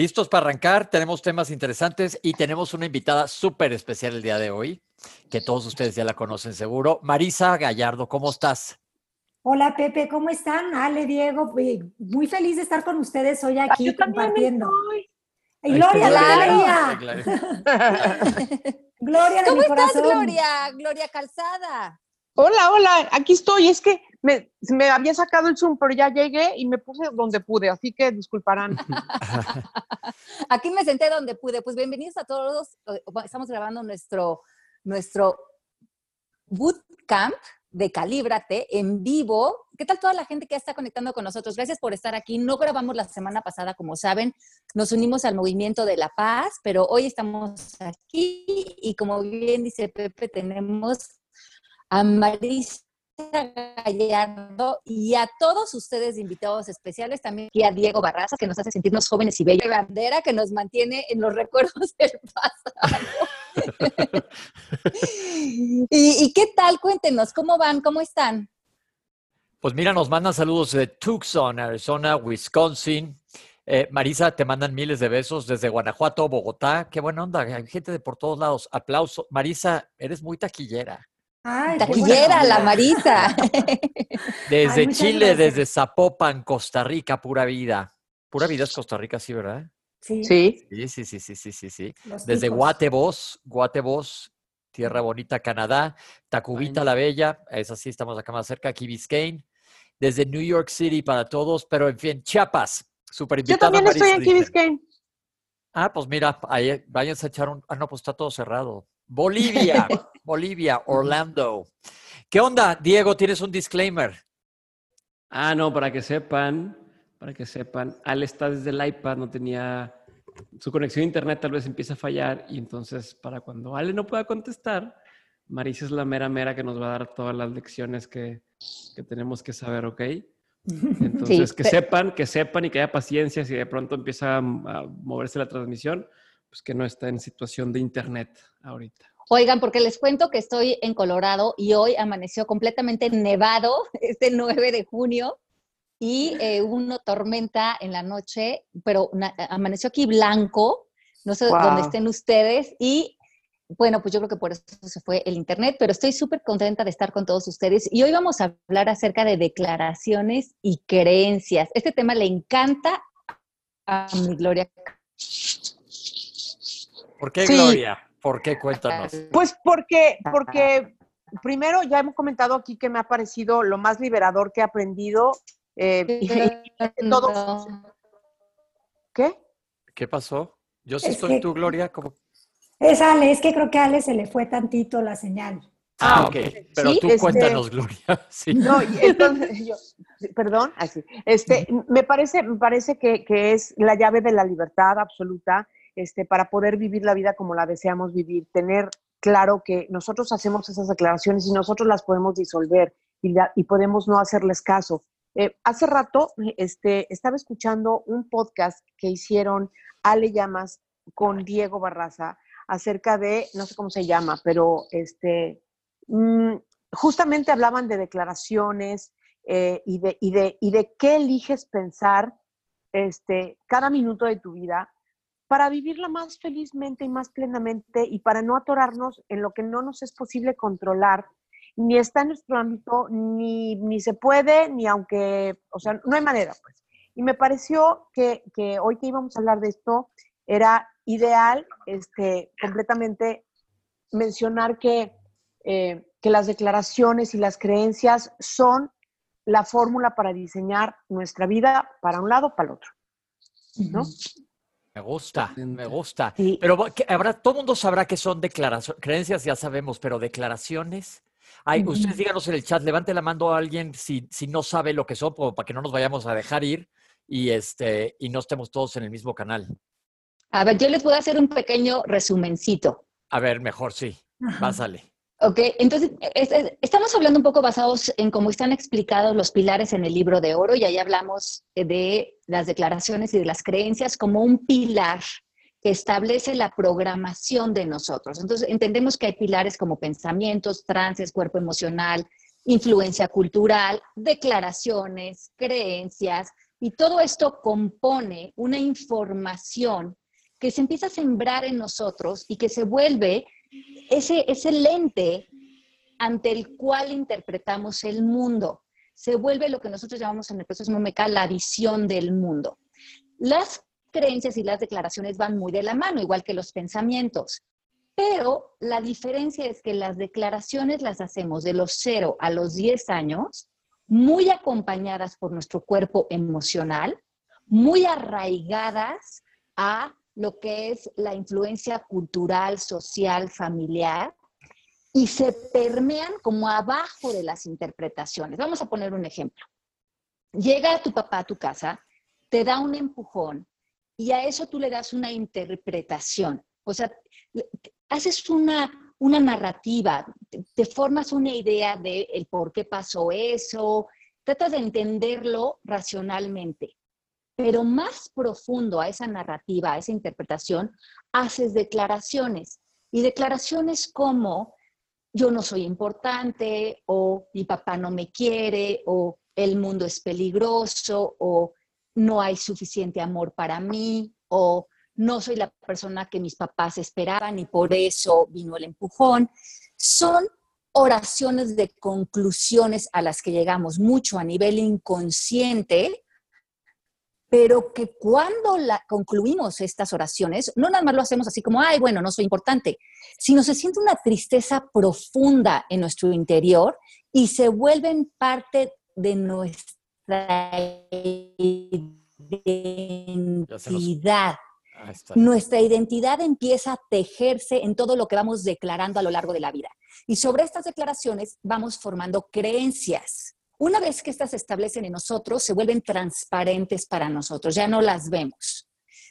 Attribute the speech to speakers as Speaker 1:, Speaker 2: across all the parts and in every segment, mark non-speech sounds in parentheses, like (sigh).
Speaker 1: Listos para arrancar, tenemos temas interesantes y tenemos una invitada súper especial el día de hoy, que todos ustedes ya la conocen seguro. Marisa Gallardo, ¿cómo estás?
Speaker 2: Hola Pepe, ¿cómo están? Ale, Diego, muy feliz de estar con ustedes hoy aquí compartiendo. Gloria, Gloria. (laughs)
Speaker 3: Gloria de ¿Cómo estás, Gloria? Gloria Calzada.
Speaker 4: Hola, hola, aquí estoy. Es que me, había sacado el Zoom, pero ya llegué y me puse donde pude, así que disculparán. (laughs)
Speaker 3: Aquí me senté donde pude. Pues bienvenidos a todos. Estamos grabando nuestro, nuestro bootcamp de Calíbrate en vivo. ¿Qué tal toda la gente que está conectando con nosotros? Gracias por estar aquí. No grabamos la semana pasada, como saben, nos unimos al movimiento de la paz, pero hoy estamos aquí y como bien dice Pepe, tenemos a Marisa Gallardo y a todos ustedes invitados especiales, también y a Diego Barraza, que nos hace sentirnos jóvenes y bellos, bandera que nos mantiene en los recuerdos (laughs) del pasado. ¿Y, qué tal? Cuéntenos, ¿cómo van? ¿Cómo están?
Speaker 1: Pues mira, nos mandan saludos de Tucson, Arizona, Wisconsin. Eh, Marisa, te mandan miles de besos desde Guanajuato, Bogotá. Qué buena onda, hay gente de por todos lados. Aplauso. Marisa, eres muy taquillera.
Speaker 3: Taquillera, la Marisa. (laughs)
Speaker 1: Desde Chile, desde Zapopan, Costa Rica, pura vida. Pura vida es Costa Rica, sí, ¿verdad?
Speaker 4: Sí.
Speaker 1: Sí, sí, sí, sí, sí, sí, sí. Desde Guatebos, Guatebos, Tierra Bonita, Canadá, Tacubita la Bella, es así, estamos acá más cerca, aquí Biscayne. Desde New York City para todos, pero en fin, Chiapas, súper
Speaker 4: Yo también estoy en Key Biscayne.
Speaker 1: Ah, pues mira, ahí váyanse a echar un... Ah, no, pues está todo cerrado. Bolivia, (laughs) Bolivia, Orlando. ¿Qué onda, Diego? ¿Tienes un disclaimer?
Speaker 5: Ah, no, para que sepan, para que sepan, Al está desde el iPad, no tenía su conexión a internet tal vez empieza a fallar y entonces para cuando Ale no pueda contestar, Marisa es la mera mera que nos va a dar todas las lecciones que, que tenemos que saber, ¿ok? (laughs) Entonces, que sepan, que sepan y que haya paciencia si de pronto empieza a moverse la transmisión, pues que no está en situación de internet ahorita.
Speaker 3: Oigan, porque les cuento que estoy en Colorado y hoy amaneció completamente nevado, (laughs) este 9 de junio, y eh, hubo una tormenta en la noche, pero amaneció aquí blanco, no sé dónde estén ustedes, y bueno, pues yo creo que por eso se fue el Internet, pero estoy súper contenta de estar con todos ustedes. Y hoy vamos a hablar acerca de declaraciones y creencias. Este tema le encanta a mi Gloria.
Speaker 1: ¿Por qué, Gloria? ¿Por qué? Cuéntanos.
Speaker 4: Pues porque, porque primero ya hemos comentado aquí que me ha parecido lo más liberador que he aprendido. Eh, ¿Qué?
Speaker 1: ¿Qué pasó? Yo sí estoy tú, Gloria. ¿Cómo?
Speaker 2: Es Ale, es que creo que a Ale se le fue tantito la señal.
Speaker 1: Ah, ok. Pero tú este, cuéntanos, Gloria. (laughs) Sí.
Speaker 4: No, entonces yo, perdón, así. Este, me parece, me parece que, que, es la llave de la libertad absoluta, este, para poder vivir la vida como la deseamos vivir, tener claro que nosotros hacemos esas declaraciones y nosotros las podemos disolver y, podemos no hacerles caso. Eh, hace rato este, estaba escuchando un podcast que hicieron Ale Llamas con Diego Barraza acerca de, no sé cómo se llama, pero este, mm, justamente hablaban de declaraciones eh, y, de, qué eliges pensar cada minuto de tu vida para vivirla más felizmente y más plenamente y para no atorarnos en lo que no nos es posible controlar, ni está en nuestro ámbito, ni, ni se puede, ni aunque, o sea, no hay manera, pues. Y me pareció que, que hoy que íbamos a hablar de esto, era ideal este, completamente mencionar que, eh, que las declaraciones y las creencias son la fórmula para diseñar nuestra vida para un lado para el otro. ¿no?
Speaker 1: Me gusta, me gusta. Pero habrá, todo el mundo sabrá que son declaraciones, creencias ya sabemos, pero declaraciones. Ay, ustedes díganos en el chat, levante la mano a alguien si, si no sabe lo que son, para que no nos vayamos a dejar ir y, este, y no estemos todos en el mismo canal.
Speaker 3: A ver, yo les voy a hacer un pequeño resumencito.
Speaker 1: A ver, mejor sí. Pásale.
Speaker 3: Ok, entonces estamos hablando un poco basados en cómo están explicados los pilares en el libro de oro y ahí hablamos de las declaraciones y de las creencias como un pilar que establece la programación de nosotros. Entonces entendemos que hay pilares como pensamientos, trances, cuerpo emocional, influencia cultural, declaraciones, creencias, Y todo esto compone una información que se empieza a sembrar en nosotros y que se vuelve ese, ese lente ante el cual interpretamos el mundo. Se vuelve lo que nosotros llamamos en el proceso Momeca la visión del mundo. Las creencias y las declaraciones van muy de la mano, igual que los pensamientos. Pero la diferencia es que las declaraciones las hacemos de los 0 a los 10 años, muy acompañadas por nuestro cuerpo emocional, muy arraigadas a lo que es la influencia cultural, social, familiar, y se permean como abajo de las interpretaciones. Vamos a poner un ejemplo. Llega tu papá a tu casa, te da un empujón y a eso tú le das una interpretación. O sea, haces una, una narrativa, te, formas una idea de el por qué pasó eso, tratas de entenderlo racionalmente. Pero más profundo a esa narrativa, a esa interpretación, haces declaraciones. Y declaraciones como yo no soy importante o mi papá no me quiere o el mundo es peligroso o no hay suficiente amor para mí o no soy la persona que mis papás esperaban y por eso vino el empujón. Son oraciones de conclusiones a las que llegamos mucho a nivel inconsciente, pero que cuando la, concluimos estas oraciones, no nada más lo hacemos así como, ay, bueno, no soy importante, sino se siente una tristeza profunda en nuestro interior y se vuelven parte de nuestra identidad. Nuestra identidad empieza a tejerse en todo lo que vamos declarando a lo largo de la vida. Y sobre estas declaraciones vamos formando creencias. Una vez que estas se establecen en nosotros, se vuelven transparentes para nosotros, ya no las vemos.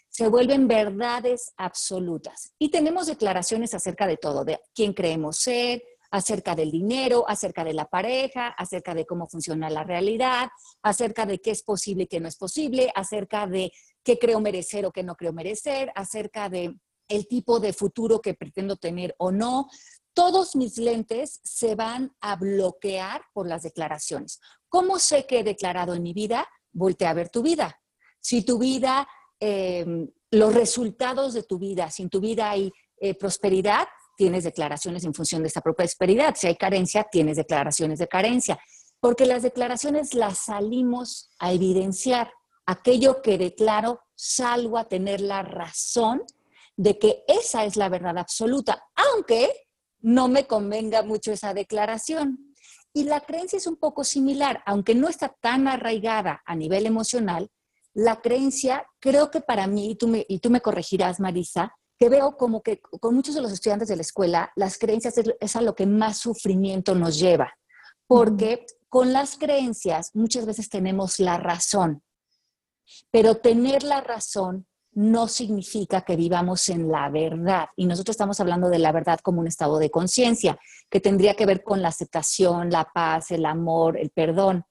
Speaker 3: Se vuelven verdades absolutas. Y tenemos declaraciones acerca de todo, de quién creemos ser, acerca del dinero, acerca de la pareja, acerca de cómo funciona la realidad, acerca de qué es posible y qué no es posible, acerca de qué creo merecer o qué no creo merecer, acerca de el tipo de futuro que pretendo tener o no. Todos mis lentes se van a bloquear por las declaraciones. ¿Cómo sé que he declarado en mi vida? Voltea a ver tu vida. Si tu vida, em, los resultados de tu vida, si en tu vida hay eh, prosperidad, tienes declaraciones en función de esa prosperidad. Si hay carencia, tienes declaraciones de carencia. Porque las declaraciones las salimos a evidenciar aquello que declaro, salgo a tener la razón de que esa es la verdad absoluta, aunque no me convenga mucho esa declaración. Y la creencia es un poco similar, aunque no está tan arraigada a nivel emocional, la creencia, creo que para mí, y tú me, y tú me corregirás, Marisa, que veo como que con muchos de los estudiantes de la escuela, las creencias es, a lo que más sufrimiento nos lleva, porque con las creencias muchas veces tenemos la razón, pero tener la razón no significa que vivamos en la verdad. Y nosotros estamos hablando de la verdad como un estado de conciencia, que tendría que ver con la aceptación, la paz, el amor, el perdón.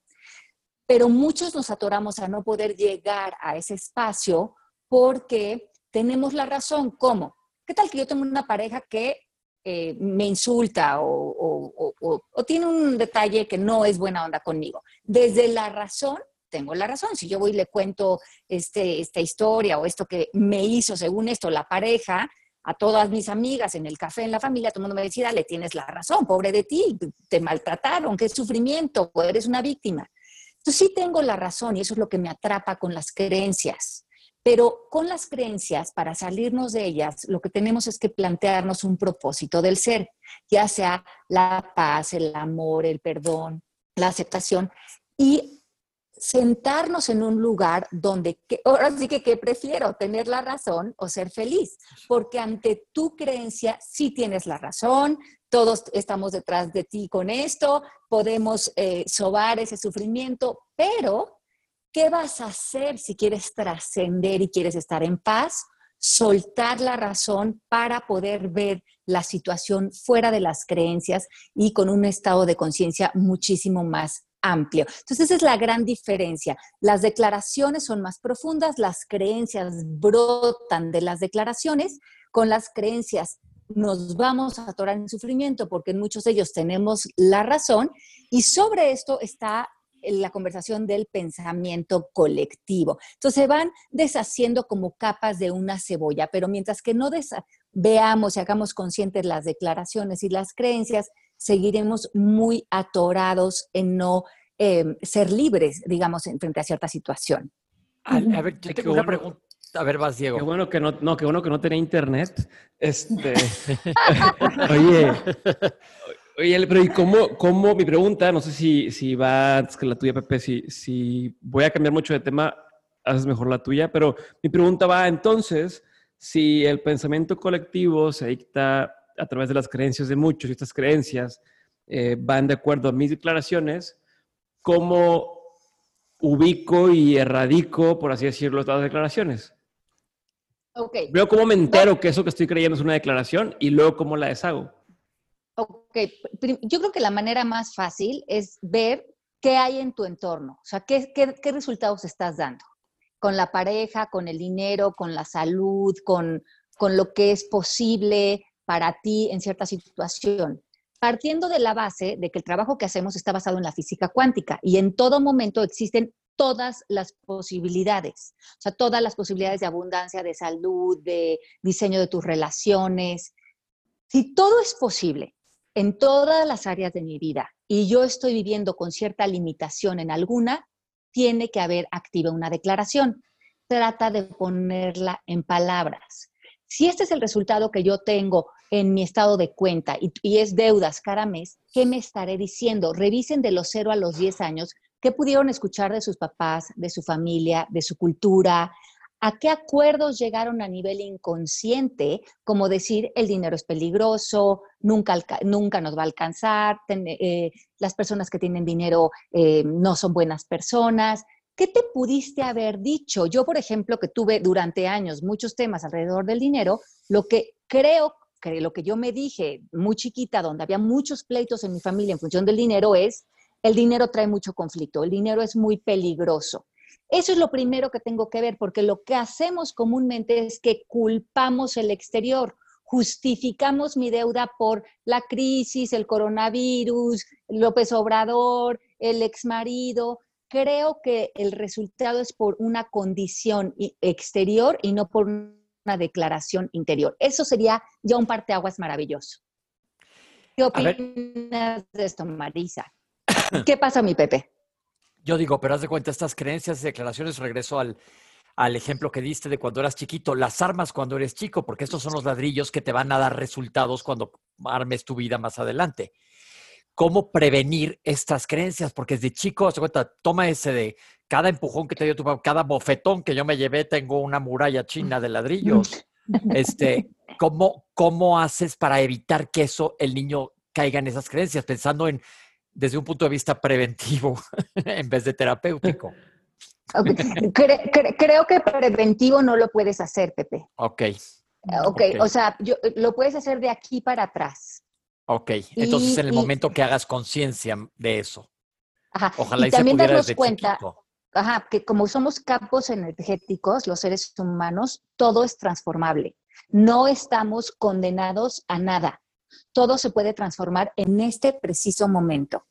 Speaker 3: Pero muchos nos atoramos a no poder llegar a ese espacio porque tenemos la razón. ¿Cómo? ¿Qué tal que yo tengo una pareja que eh, me insulta o, o tiene un detalle que no es buena onda conmigo? Desde la razón tengo la razón. Si yo voy y le cuento este, esta historia o esto que me hizo, según esto, la pareja, a todas mis amigas en el café, en la familia, todo el mundo me decía, le tienes la razón, pobre de ti, te maltrataron, qué sufrimiento, eres una víctima. Entonces sí tengo la razón y eso es lo que me atrapa con las creencias. Pero con las creencias, para salirnos de ellas, lo que tenemos es que plantearnos un propósito del ser, ya sea la paz, el amor, el perdón, la aceptación. Y sentarnos en un lugar donde, ahora sí que, ¿qué prefiero? ¿Tener la razón o ser feliz? Porque ante tu creencia sí tienes la razón, todos estamos detrás de ti con esto, podemos eh, sobar ese sufrimiento, pero ¿qué vas a hacer si quieres trascender y quieres estar en paz? Soltar la razón para poder ver la situación fuera de las creencias y con un estado de conciencia muchísimo más amplio. Entonces, esa es la gran diferencia. Las declaraciones son más profundas, las creencias brotan de las declaraciones, con las creencias nos vamos a atorar en sufrimiento porque en muchos de ellos tenemos la razón y sobre esto está la conversación del pensamiento colectivo. Entonces se van deshaciendo como capas de una cebolla, pero mientras que no veamos y hagamos conscientes las declaraciones y las creencias, seguiremos muy atorados en no em, ser libres, digamos, frente a cierta situación.
Speaker 1: A, ver, yo tengo una pregunta. A ver, vas, Diego.
Speaker 5: Qué bueno que no, no, qué bueno que no tenía internet. Este, (laughs) oye, oye, pero ¿y cómo, cómo, mi pregunta, no sé si, si va antes que la tuya, Pepe, si, si voy a cambiar mucho de tema, haces mejor la tuya, pero mi pregunta va entonces, si el pensamiento colectivo se dicta a través de las creencias de muchos y estas creencias eh, van de acuerdo a mis declaraciones, ¿cómo ubico y erradico, por así decirlo, estas declaraciones?
Speaker 3: Okay.
Speaker 5: Veo cómo me entero que eso que estoy creyendo es una declaración y luego cómo la deshago.
Speaker 3: Ok, yo creo que la manera más fácil es ver qué hay en tu entorno, o sea, qué, qué, qué resultados estás dando con la pareja, con el dinero, con la salud, con, con lo que es posible, para ti en cierta situación. Partiendo de la base de que el trabajo que hacemos está basado en la física cuántica y en todo momento existen todas las posibilidades, o sea, todas las posibilidades de abundancia, de salud, de diseño de tus relaciones. Si todo es posible en todas las áreas de mi vida y yo estoy viviendo con cierta limitación en alguna, tiene que haber activa una declaración. Trata de ponerla en palabras. Si este es el resultado que yo tengo en mi estado de cuenta y, es deudas cada mes, ¿qué me estaré diciendo? Revisen de los 0 a los 10 años qué pudieron escuchar de sus papás, de su familia, de su cultura, a qué acuerdos llegaron a nivel inconsciente, como decir el dinero es peligroso, nunca, nunca nos va a alcanzar, eh, las personas que tienen dinero eh, no son buenas personas. ¿Qué te pudiste haber dicho? Yo, por ejemplo, que tuve durante años muchos temas alrededor del dinero, lo que creo lo que yo me dije muy chiquita, donde había muchos pleitos en mi familia en función del dinero, es, el dinero trae mucho conflicto, el dinero es muy peligroso. Eso es lo primero que tengo que ver, porque lo que hacemos comúnmente es que culpamos el exterior, justificamos mi deuda por la crisis, el coronavirus, López Obrador, el exmarido. Creo que el resultado es por una condición exterior y no por declaración interior. Eso sería ya un parteaguas maravilloso. ¿Qué opinas de esto, Marisa? (coughs) ¿Qué pasa, mi Pepe?
Speaker 1: Yo digo, pero haz de cuenta, estas creencias y declaraciones, regreso al, al ejemplo que diste de cuando eras chiquito, las armas cuando eres chico, porque estos son los ladrillos que te van a dar resultados cuando armes tu vida más adelante. ¿Cómo prevenir estas creencias? Porque desde chico, de cuenta, toma ese de cada empujón que te dio tu papá, cada bofetón que yo me llevé, tengo una muralla china de ladrillos. Este, ¿cómo, ¿Cómo haces para evitar que eso, el niño caiga en esas creencias? Pensando en, desde un punto de vista preventivo (laughs) en vez de terapéutico.
Speaker 3: creo que preventivo no lo puedes hacer, Pepe.
Speaker 1: Ok.
Speaker 3: Ok, o sea, yo, lo puedes hacer de aquí para atrás.
Speaker 1: Ok, entonces en el momento que hagas conciencia de eso.
Speaker 3: Ajá. Ojalá y, también darnos cuenta, ajá, que como somos campos energéticos, los seres humanos, todo es transformable. No estamos condenados a nada. Todo se puede transformar en este preciso momento.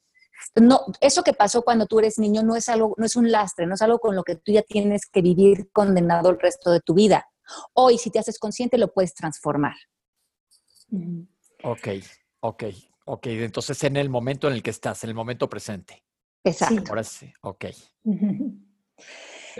Speaker 3: No, eso que pasó cuando tú eres niño no es algo, no es un lastre, no es algo con lo que tú ya tienes que vivir condenado el resto de tu vida. Hoy, si te haces consciente, lo puedes transformar.
Speaker 1: Ok, ok, ok. Entonces, en el momento en el que estás, en el momento presente.
Speaker 3: Exacto.
Speaker 1: Ahora sí, ok.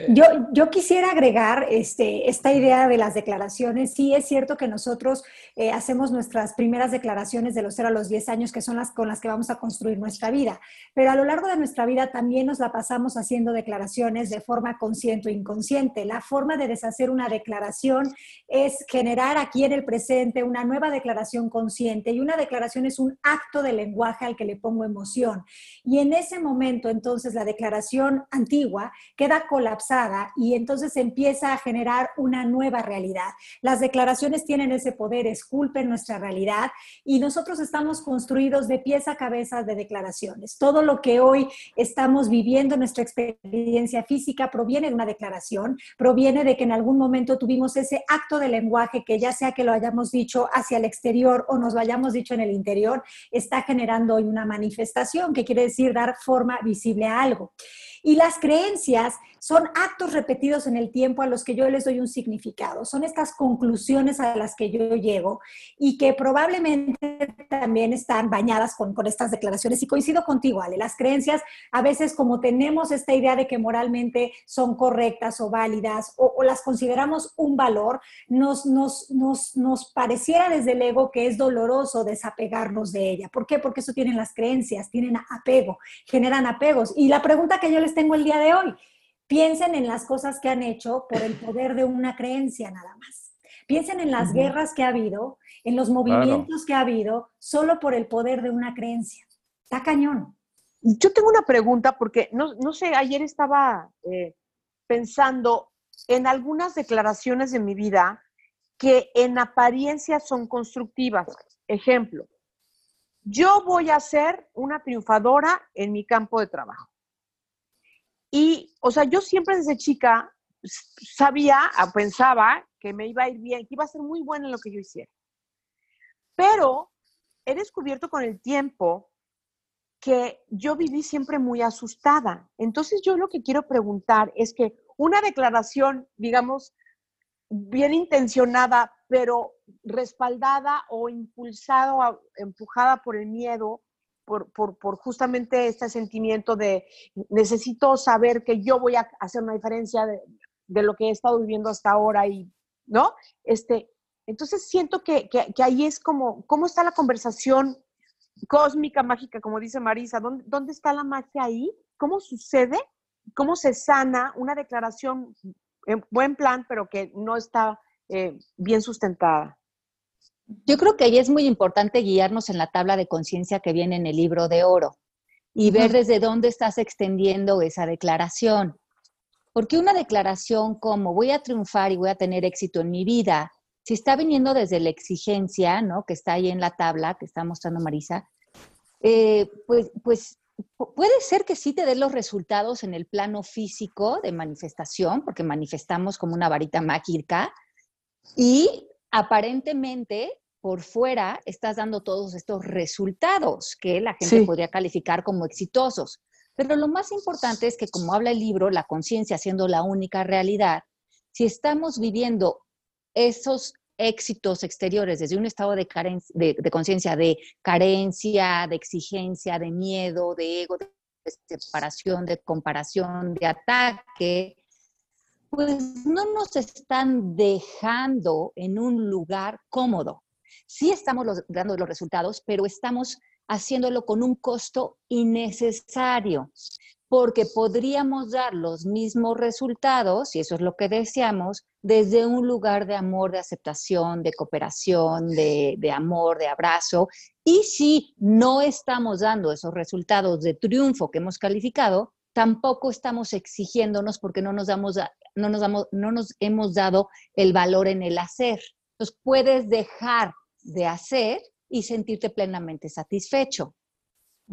Speaker 2: Yo, yo quisiera agregar este, esta idea de las declaraciones. Sí, es cierto que nosotros eh, hacemos nuestras primeras declaraciones de los 0 a los 10 años, que son las con las que vamos a construir nuestra vida, pero a lo largo de nuestra vida también nos la pasamos haciendo declaraciones de forma consciente o inconsciente. La forma de deshacer una declaración es generar aquí en el presente una nueva declaración consciente y una declaración es un acto de lenguaje al que le pongo emoción. Y en ese momento, entonces, la declaración antigua queda colapsada y entonces empieza a generar una nueva realidad. Las declaraciones tienen ese poder, esculpen nuestra realidad y nosotros estamos construidos de pies a cabeza de declaraciones. Todo lo que hoy estamos viviendo, nuestra experiencia física, proviene de una declaración, proviene de que en algún momento tuvimos ese acto de lenguaje que ya sea que lo hayamos dicho hacia el exterior o nos lo hayamos dicho en el interior, está generando hoy una manifestación, que quiere decir dar forma visible a algo. Y las creencias son actos repetidos en el tiempo a los que yo les doy un significado. Son estas conclusiones a las que yo llego y que probablemente también están bañadas con, estas declaraciones. Y coincido contigo, Ale, las creencias a veces como tenemos esta idea de que moralmente son correctas o válidas o, las consideramos un valor, nos, nos, nos, nos pareciera desde el ego que es doloroso desapegarnos de ella. ¿Por qué? Porque eso tienen las creencias, tienen apego, generan apegos. Y la pregunta que yo les tengo el día de hoy, Piensen en las cosas que han hecho por el poder de una creencia nada más. Piensen en las guerras que ha habido, en los movimientos que ha habido, solo por el poder de una creencia. Está cañón.
Speaker 4: Yo tengo una pregunta porque, no, sé, ayer estaba eh, pensando en algunas declaraciones de mi vida que en apariencia son constructivas. Ejemplo, yo voy a ser una triunfadora en mi campo de trabajo. Y, o sea, yo siempre desde chica sabía, ah, pensaba que me iba a ir bien, que iba a ser muy buena en lo que yo hiciera. Pero he descubierto con el tiempo que yo viví siempre muy asustada. Entonces yo lo que quiero preguntar es que una declaración, digamos, bien intencionada, pero respaldada o impulsada, empujada por el miedo, por, justamente este sentimiento de necesito saber que yo voy a hacer una diferencia de, lo que he estado viviendo hasta ahora y, ¿no? Este, entonces siento que, ahí es como, ¿cómo está la conversación cósmica, mágica, como dice Marisa? ¿Dónde, dónde está la magia ahí? ¿Cómo sucede? ¿Cómo se sana una declaración en buen plan, pero que no está eh, bien sustentada?
Speaker 3: Yo creo que ahí es muy importante guiarnos en la tabla de conciencia que viene en el libro de oro y ver desde dónde estás extendiendo esa declaración. Porque una declaración como voy a triunfar y voy a tener éxito en mi vida, si está viniendo desde la exigencia, ¿no? Que está ahí en la tabla que está mostrando Marisa, eh, pues, pues puede ser que sí te dé los resultados en el plano físico de manifestación, porque manifestamos como una varita mágica, y aparentemente por fuera estás dando todos estos resultados que la gente podría calificar como exitosos. Pero lo más importante es que, como habla el libro, la conciencia siendo la única realidad, si estamos viviendo esos éxitos exteriores desde un estado de, de, conciencia de carencia, de exigencia, de miedo, de ego, de separación, de comparación, de ataque, pues no nos están dejando en un lugar cómodo. Sí estamos dando los resultados, pero estamos haciéndolo con un costo innecesario, porque podríamos dar los mismos resultados, y eso es lo que deseamos, desde un lugar de amor, de aceptación, de cooperación, de, amor, de abrazo. Y si no estamos dando esos resultados de triunfo que hemos calificado, tampoco estamos exigiéndonos porque no nos hemos dado el valor en el hacer. Entonces puedes dejar de hacer y sentirte plenamente satisfecho.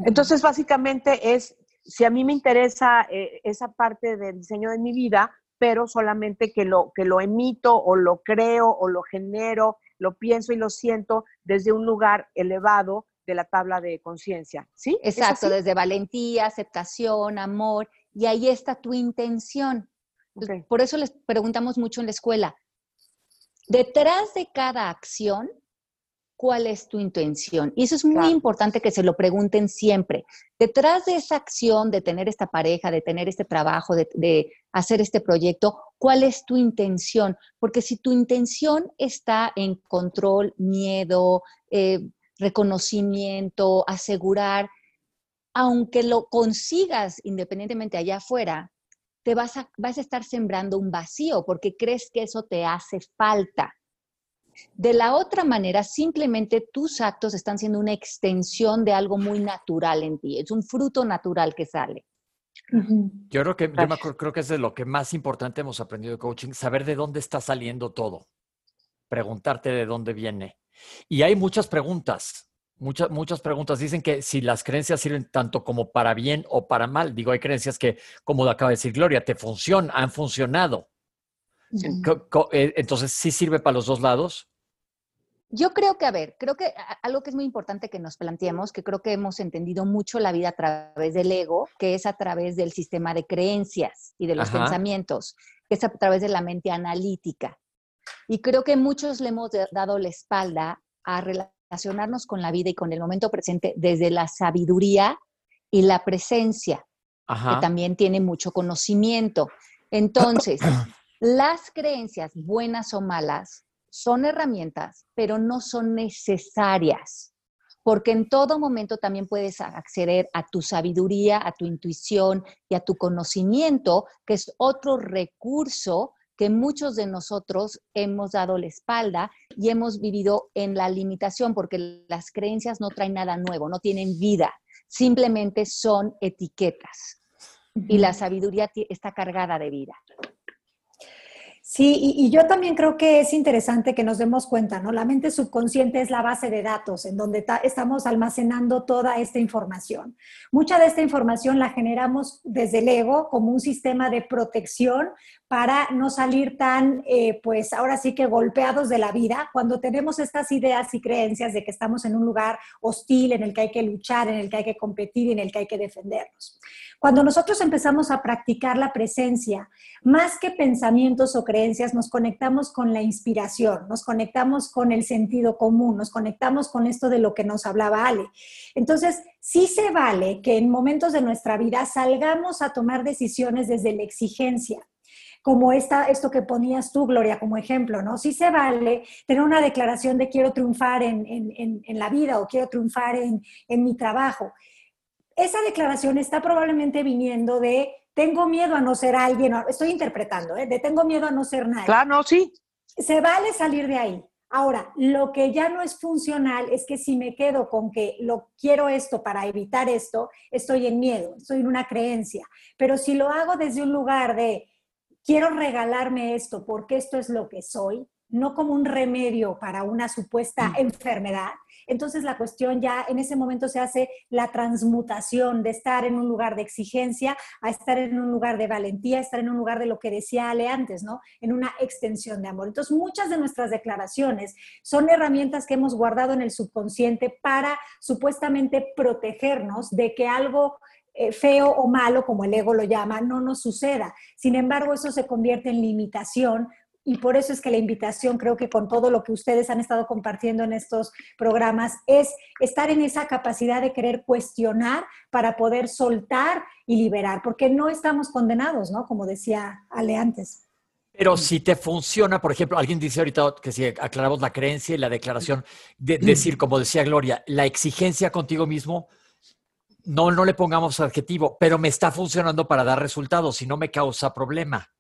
Speaker 4: Entonces, básicamente es, si a mí me interesa eh, esa parte del diseño de mi vida, pero solamente que lo, que lo emito o lo creo o lo genero, lo pienso y lo siento desde un lugar elevado, de la tabla de conciencia, ¿sí?
Speaker 3: Exacto, desde valentía, aceptación, amor, y ahí está tu intención. Por eso les preguntamos mucho en la escuela, detrás de cada acción, ¿cuál es tu intención? Y eso es muy importante que se lo pregunten siempre. Detrás de esa acción de tener esta pareja, de tener este trabajo, de, hacer este proyecto, ¿cuál es tu intención? Porque si tu intención está en control, miedo, eh, reconocimiento, asegurar, aunque lo consigas independientemente allá afuera, te vas a, vas a estar sembrando un vacío porque crees que eso te hace falta. De la otra manera, simplemente tus actos están siendo una extensión de algo muy natural en ti, es un fruto natural que sale.
Speaker 1: Yo creo que, yo creo que es de lo que más importante hemos aprendido de coaching, saber de dónde está saliendo todo, preguntarte de dónde viene. Y hay muchas preguntas, muchas, muchas preguntas. Dicen que si las creencias sirven tanto como para bien o para mal. Digo, hay creencias que, como acaba de decir Gloria, te funcionan, han funcionado. Eh, entonces, ¿sí sirve para los dos lados?
Speaker 3: Yo creo que, a ver, creo que algo que es muy importante que nos planteemos, que creo que hemos entendido mucho la vida a través del ego, que es a través del sistema de creencias y de los pensamientos, que es a través de la mente analítica. Y creo que muchos le hemos dado la espalda a relacionarnos con la vida y con el momento presente desde la sabiduría y la presencia, que también tiene mucho conocimiento. Entonces, (clears throat) las creencias, buenas o malas, son herramientas, pero no son necesarias, porque en todo momento también puedes acceder a tu sabiduría, a tu intuición y a tu conocimiento, que es otro recurso que muchos de nosotros hemos dado la espalda y hemos vivido en la limitación, porque las creencias no traen nada nuevo, no tienen vida, simplemente son etiquetas. Y la sabiduría está cargada de vida.
Speaker 2: Sí, y, yo también creo que es interesante que nos demos cuenta, ¿no? La mente subconsciente es la base de datos en donde estamos almacenando toda esta información. Mucha de esta información la generamos desde el ego como un sistema de protección para no salir tan, eh, pues ahora sí que golpeados de la vida, cuando tenemos estas ideas y creencias de que estamos en un lugar hostil, en el que hay que luchar, en el que hay que competir y en el que hay que defendernos. Cuando nosotros empezamos a practicar la presencia, más que pensamientos o creencias, nos conectamos con la inspiración, nos conectamos con el sentido común, nos conectamos con esto de lo que nos hablaba Ale. Entonces, sí se vale que en momentos de nuestra vida salgamos a tomar decisiones desde la exigencia como esta, esto que ponías tú, Gloria, como ejemplo, ¿no? Sí se vale tener una declaración de quiero triunfar en, en, en la vida o quiero triunfar en, mi trabajo esa declaración está probablemente viniendo de tengo miedo a no ser alguien, estoy interpretando, ¿eh? de tengo miedo a no ser nadie.
Speaker 4: Claro, no, sí.
Speaker 2: Se vale salir de ahí. Ahora, lo que ya no es funcional es que si me quedo con que lo quiero esto para evitar esto, estoy en miedo, estoy en una creencia. Pero si lo hago desde un lugar de quiero regalarme esto porque esto es lo que soy, no como un remedio para una supuesta mm. enfermedad, entonces la cuestión ya en ese momento se hace la transmutación de estar en un lugar de exigencia a estar en un lugar de valentía, estar en un lugar de lo que decía Ale antes, ¿no? En una extensión de amor. Entonces muchas de nuestras declaraciones son herramientas que hemos guardado en el subconsciente para supuestamente protegernos de que algo eh, feo o malo, como el ego lo llama, no nos suceda. Sin embargo, eso se convierte en limitación y por eso es que la invitación, creo que con todo lo que ustedes han estado compartiendo en estos programas, es estar en esa capacidad de querer cuestionar para poder soltar y liberar, porque no estamos condenados, ¿no? Como decía Ale antes.
Speaker 1: Pero si te funciona, por ejemplo, alguien dice ahorita que si aclaramos la creencia y la declaración, de decir, como decía Gloria, la exigencia contigo mismo, no, no le pongamos adjetivo, pero me está funcionando para dar resultados y no me causa problema.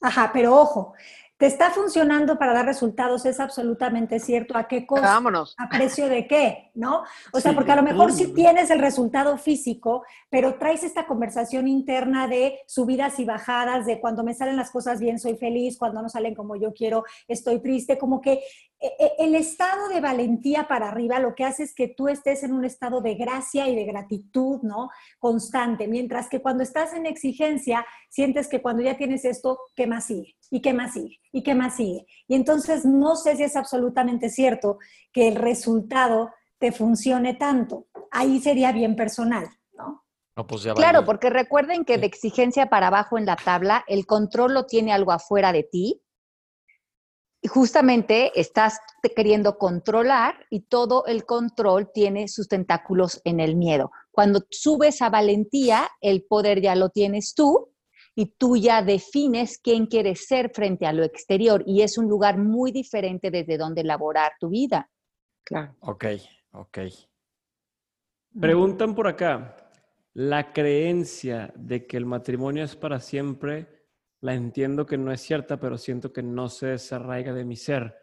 Speaker 2: Ajá, pero ojo, te está funcionando para dar resultados, es absolutamente cierto. ¿A qué costo?
Speaker 4: Vámonos.
Speaker 2: ¿A precio de qué? ¿No? O sea, porque a lo mejor sí tienes el resultado físico, pero traes esta conversación interna de subidas y bajadas, de cuando me salen las cosas bien soy feliz, cuando no salen como yo quiero estoy triste, como que el estado de valentía para arriba lo que hace es que tú estés en un estado de gracia y de gratitud, ¿no? Constante, mientras que cuando estás en exigencia, sientes que cuando ya tienes esto, ¿qué más sigue? ¿Y qué más sigue? ¿Y qué más sigue? Y entonces no sé si es absolutamente cierto que el resultado te funcione tanto. Ahí sería bien personal, ¿no?
Speaker 3: pues claro, porque recuerden que de exigencia para abajo en la tabla, el control lo tiene algo afuera de ti. Y justamente estás queriendo controlar y todo el control tiene sus tentáculos en el miedo. Cuando subes a valentía, el poder ya lo tienes tú y tú ya defines quién quieres ser frente a lo exterior y es un lugar muy diferente desde donde elaborar tu vida.
Speaker 1: Claro. Ok, ok.
Speaker 5: Preguntan por acá, la creencia de que el matrimonio es para siempre, la entiendo que no es cierta, pero siento que no se desarraiga de mi ser.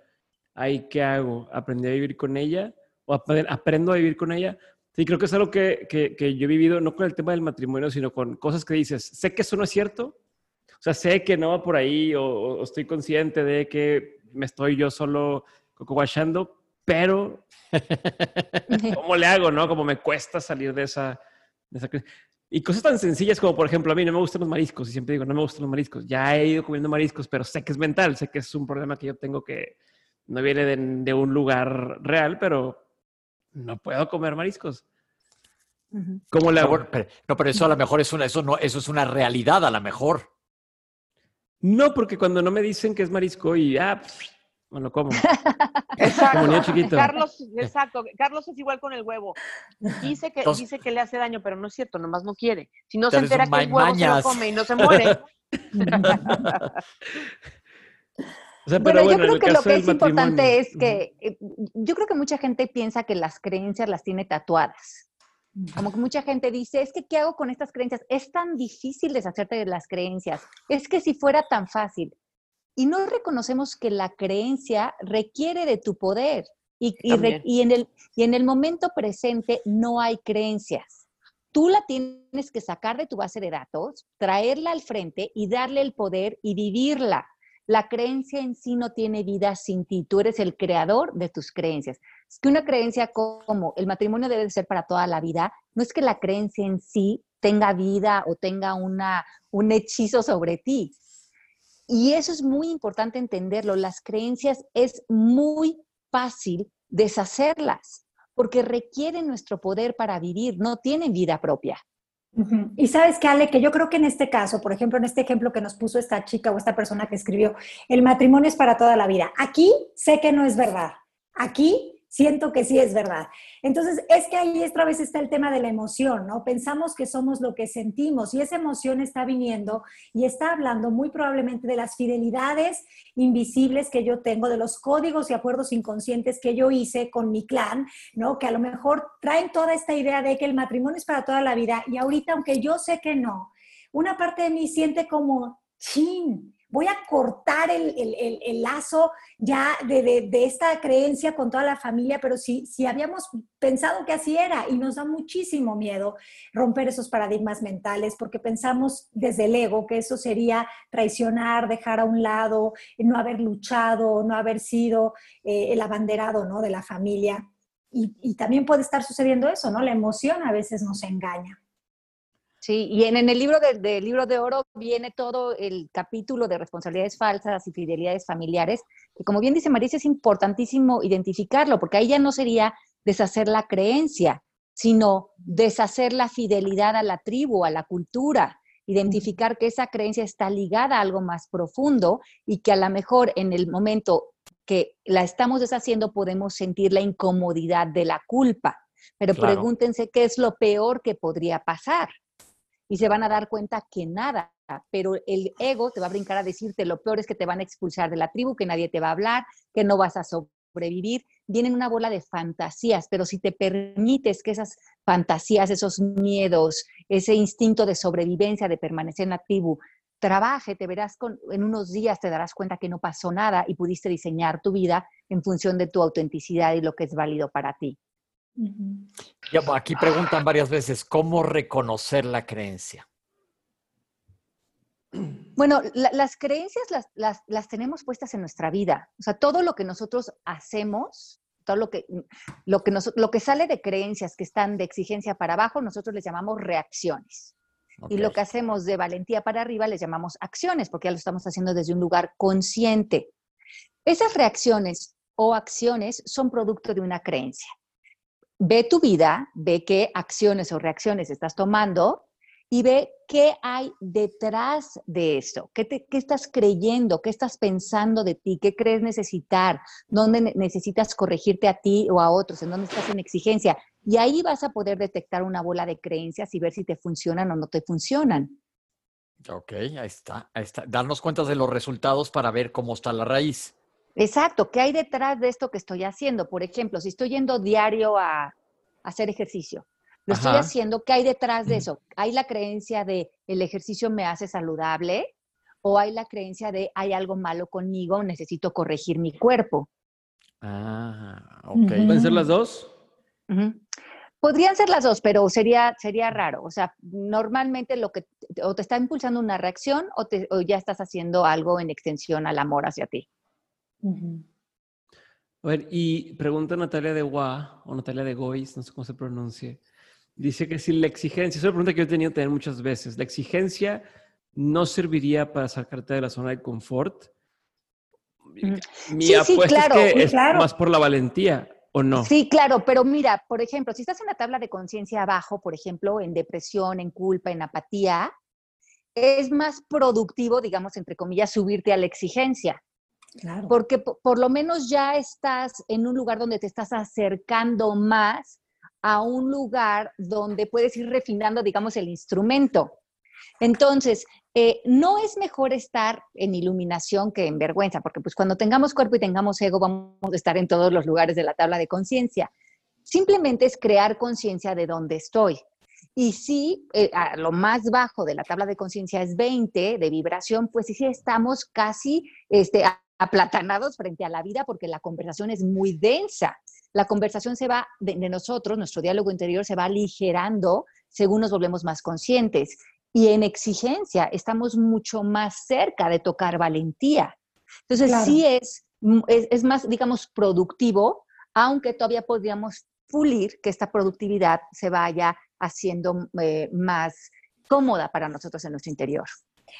Speaker 5: ¿Ahí qué hago? ¿Aprendí a vivir con ella? ¿O aprendo a vivir con ella? Sí, creo que es algo que, que, que, yo he vivido, no con el tema del matrimonio, sino con cosas que dices, sé que eso no es cierto, o sea, sé que no va por ahí, o, o estoy consciente de que me estoy yo solo cocoguachando, pero (laughs) ¿cómo le hago, no? Como me cuesta salir de esa, de esa... Y cosas tan sencillas como, por ejemplo, a mí no me gustan los mariscos, y siempre digo, no me gustan los mariscos. Ya he ido comiendo mariscos, pero sé que es mental, sé que es un problema que yo tengo que no viene de, de un lugar real, pero no puedo comer mariscos.
Speaker 1: ¿Cómo le hago? no, pero eso a lo mejor es una, eso no, eso es una realidad a lo mejor.
Speaker 5: No, porque cuando no me dicen que es marisco y ah, bueno, ¿cómo?
Speaker 4: Exacto. (laughs) Como niño chiquito. Carlos, exacto. Carlos es igual con el huevo. Dice que, dice que le hace daño, pero no es cierto, nomás no quiere. Si no se entera que el huevo se lo come y no se muere. (laughs) (laughs)
Speaker 3: bueno, yo creo que lo que es importante es que eh, yo creo que mucha gente piensa que las creencias las tiene tatuadas. Como que mucha gente dice, es que ¿qué hago con estas creencias? Es tan difícil deshacerte de las creencias. Es que si fuera tan fácil. Y no reconocemos que la creencia requiere de tu poder. Y, y, en el, y en el momento presente no hay creencias. Tú la tienes que sacar de tu base de datos, traerla al frente y darle el poder y vivirla. La creencia en sí no tiene vida sin ti. Tú eres el creador de tus creencias. Es que una creencia como el matrimonio debe de ser para toda la vida, no es que la creencia en sí tenga vida o tenga una, un hechizo sobre ti. Y eso es muy importante entenderlo. Las creencias es muy fácil deshacerlas porque requieren nuestro poder para vivir, no tienen vida propia.
Speaker 2: Y sabes que, Ale, que yo creo que en este caso, por ejemplo, en este ejemplo que nos puso esta chica o esta persona que escribió, el matrimonio es para toda la vida. Aquí sé que no es verdad. Aquí siento que sí es verdad. Entonces, es que ahí otra vez está el tema de la emoción, ¿no? Pensamos que somos lo que sentimos y esa emoción está viniendo y está hablando muy probablemente de las fidelidades invisibles que yo tengo, de los códigos y acuerdos inconscientes que yo hice con mi clan, ¿no? Que a lo mejor traen toda esta idea de que el matrimonio es para toda la vida y ahorita, aunque yo sé que no, una parte de mí siente como, chin, voy a cortar el, lazo ya de, esta creencia con toda la familia, pero si, si habíamos pensado que así era y nos da muchísimo miedo romper esos paradigmas mentales porque pensamos desde el ego que eso sería traicionar, dejar a un lado, no haber luchado, no haber sido eh, el abanderado ¿no? de la familia. Y, y también puede estar sucediendo eso, ¿no? La emoción a veces nos engaña.
Speaker 3: Sí, y en, el libro del libro de oro viene todo el capítulo de responsabilidades falsas y fidelidades familiares, que como bien dice Marisa, es importantísimo identificarlo, porque ahí ya no sería deshacer la creencia, sino deshacer la fidelidad a la tribu, a la cultura, identificar que esa creencia está ligada a algo más profundo y que a lo mejor en el momento que la estamos deshaciendo podemos sentir la incomodidad de la culpa. Pero pregúntense qué es lo peor que podría pasar y se van a dar cuenta que nada, pero el ego te va a brincar a decirte lo peor es que te van a expulsar de la tribu, que nadie te va a hablar, que no vas a sobrevivir. Vienen una bola de fantasías, pero si te permites que esas fantasías, esos miedos, ese instinto de sobrevivencia, de permanecer en la tribu, trabaje, te verás con, en unos días, te darás cuenta que no pasó nada y pudiste diseñar tu vida en función de tu autenticidad y lo que es válido para ti.
Speaker 1: Aquí preguntan varias veces, ¿cómo reconocer la creencia?
Speaker 3: Bueno, las creencias las, tenemos puestas en nuestra vida. O sea, todo lo que nosotros hacemos, todo lo que, lo, que lo que sale de creencias que están de exigencia para abajo, nosotros les llamamos reacciones. Y lo que hacemos de valentía para arriba les llamamos acciones, porque ya lo estamos haciendo desde un lugar consciente. Esas reacciones o acciones son producto de una creencia ve tu vida, ve qué acciones o reacciones estás tomando y ve qué hay detrás de qué, qué, estás creyendo, qué estás pensando de ti, qué crees necesitar, dónde necesitas corregirte a ti o a otros, en dónde estás en exigencia. Y ahí vas a poder detectar una bola de creencias y ver si te funcionan o no te funcionan.
Speaker 1: Ok, ahí está, ahí está. Darnos cuenta de los resultados para ver cómo está la raíz.
Speaker 3: Exacto, ¿qué hay detrás de esto que estoy haciendo? Por ejemplo, si estoy yendo diario a, hacer ejercicio, lo estoy haciendo, ¿qué hay detrás de eso? ¿Hay la creencia de el ejercicio me hace saludable? ¿O hay la creencia de hay algo malo conmigo, necesito corregir mi cuerpo?
Speaker 5: Ah, ok. ¿Pueden ser las dos?
Speaker 3: Podrían ser las dos, pero sería, sería raro. O sea, normalmente lo que o te está impulsando una reacción o, te, o ya estás haciendo algo en extensión al amor hacia ti.
Speaker 5: A ver, y pregunta Natalia de Gua, o Natalia de Gois, no sé cómo se pronuncie. Dice que si la exigencia, es una pregunta que yo he tenido también muchas veces, la exigencia no serviría para sacarte de la zona de confort. Mi apuesta es que es más por la valentía, ¿o no?
Speaker 3: Sí, claro, pero mira, por ejemplo, si estás en la tabla de conciencia abajo, por ejemplo, en depresión, en culpa, en apatía, es más productivo, digamos, entre comillas, subirte a la exigencia. Porque por, lo menos ya estás en un lugar donde te estás acercando más a un lugar donde puedes ir refinando, digamos, el instrumento. Entonces, eh, no es mejor estar en iluminación que en vergüenza, porque pues cuando tengamos cuerpo y tengamos ego vamos a estar en todos los lugares de la tabla de conciencia. Simplemente es crear conciencia de dónde estoy. Y si eh, a lo más bajo de la tabla de conciencia es 20 de vibración, pues sí estamos casi este, aplatanados frente a la vida porque la conversación es muy densa. La conversación se va de, nosotros, nuestro diálogo interior se va aligerando según nos volvemos más conscientes. Y en exigencia estamos mucho más cerca de tocar valentía. Entonces sí es, es, más, digamos, productivo, aunque todavía podríamos pulir que esta productividad se vaya haciendo eh, más cómoda para nosotros en nuestro interior.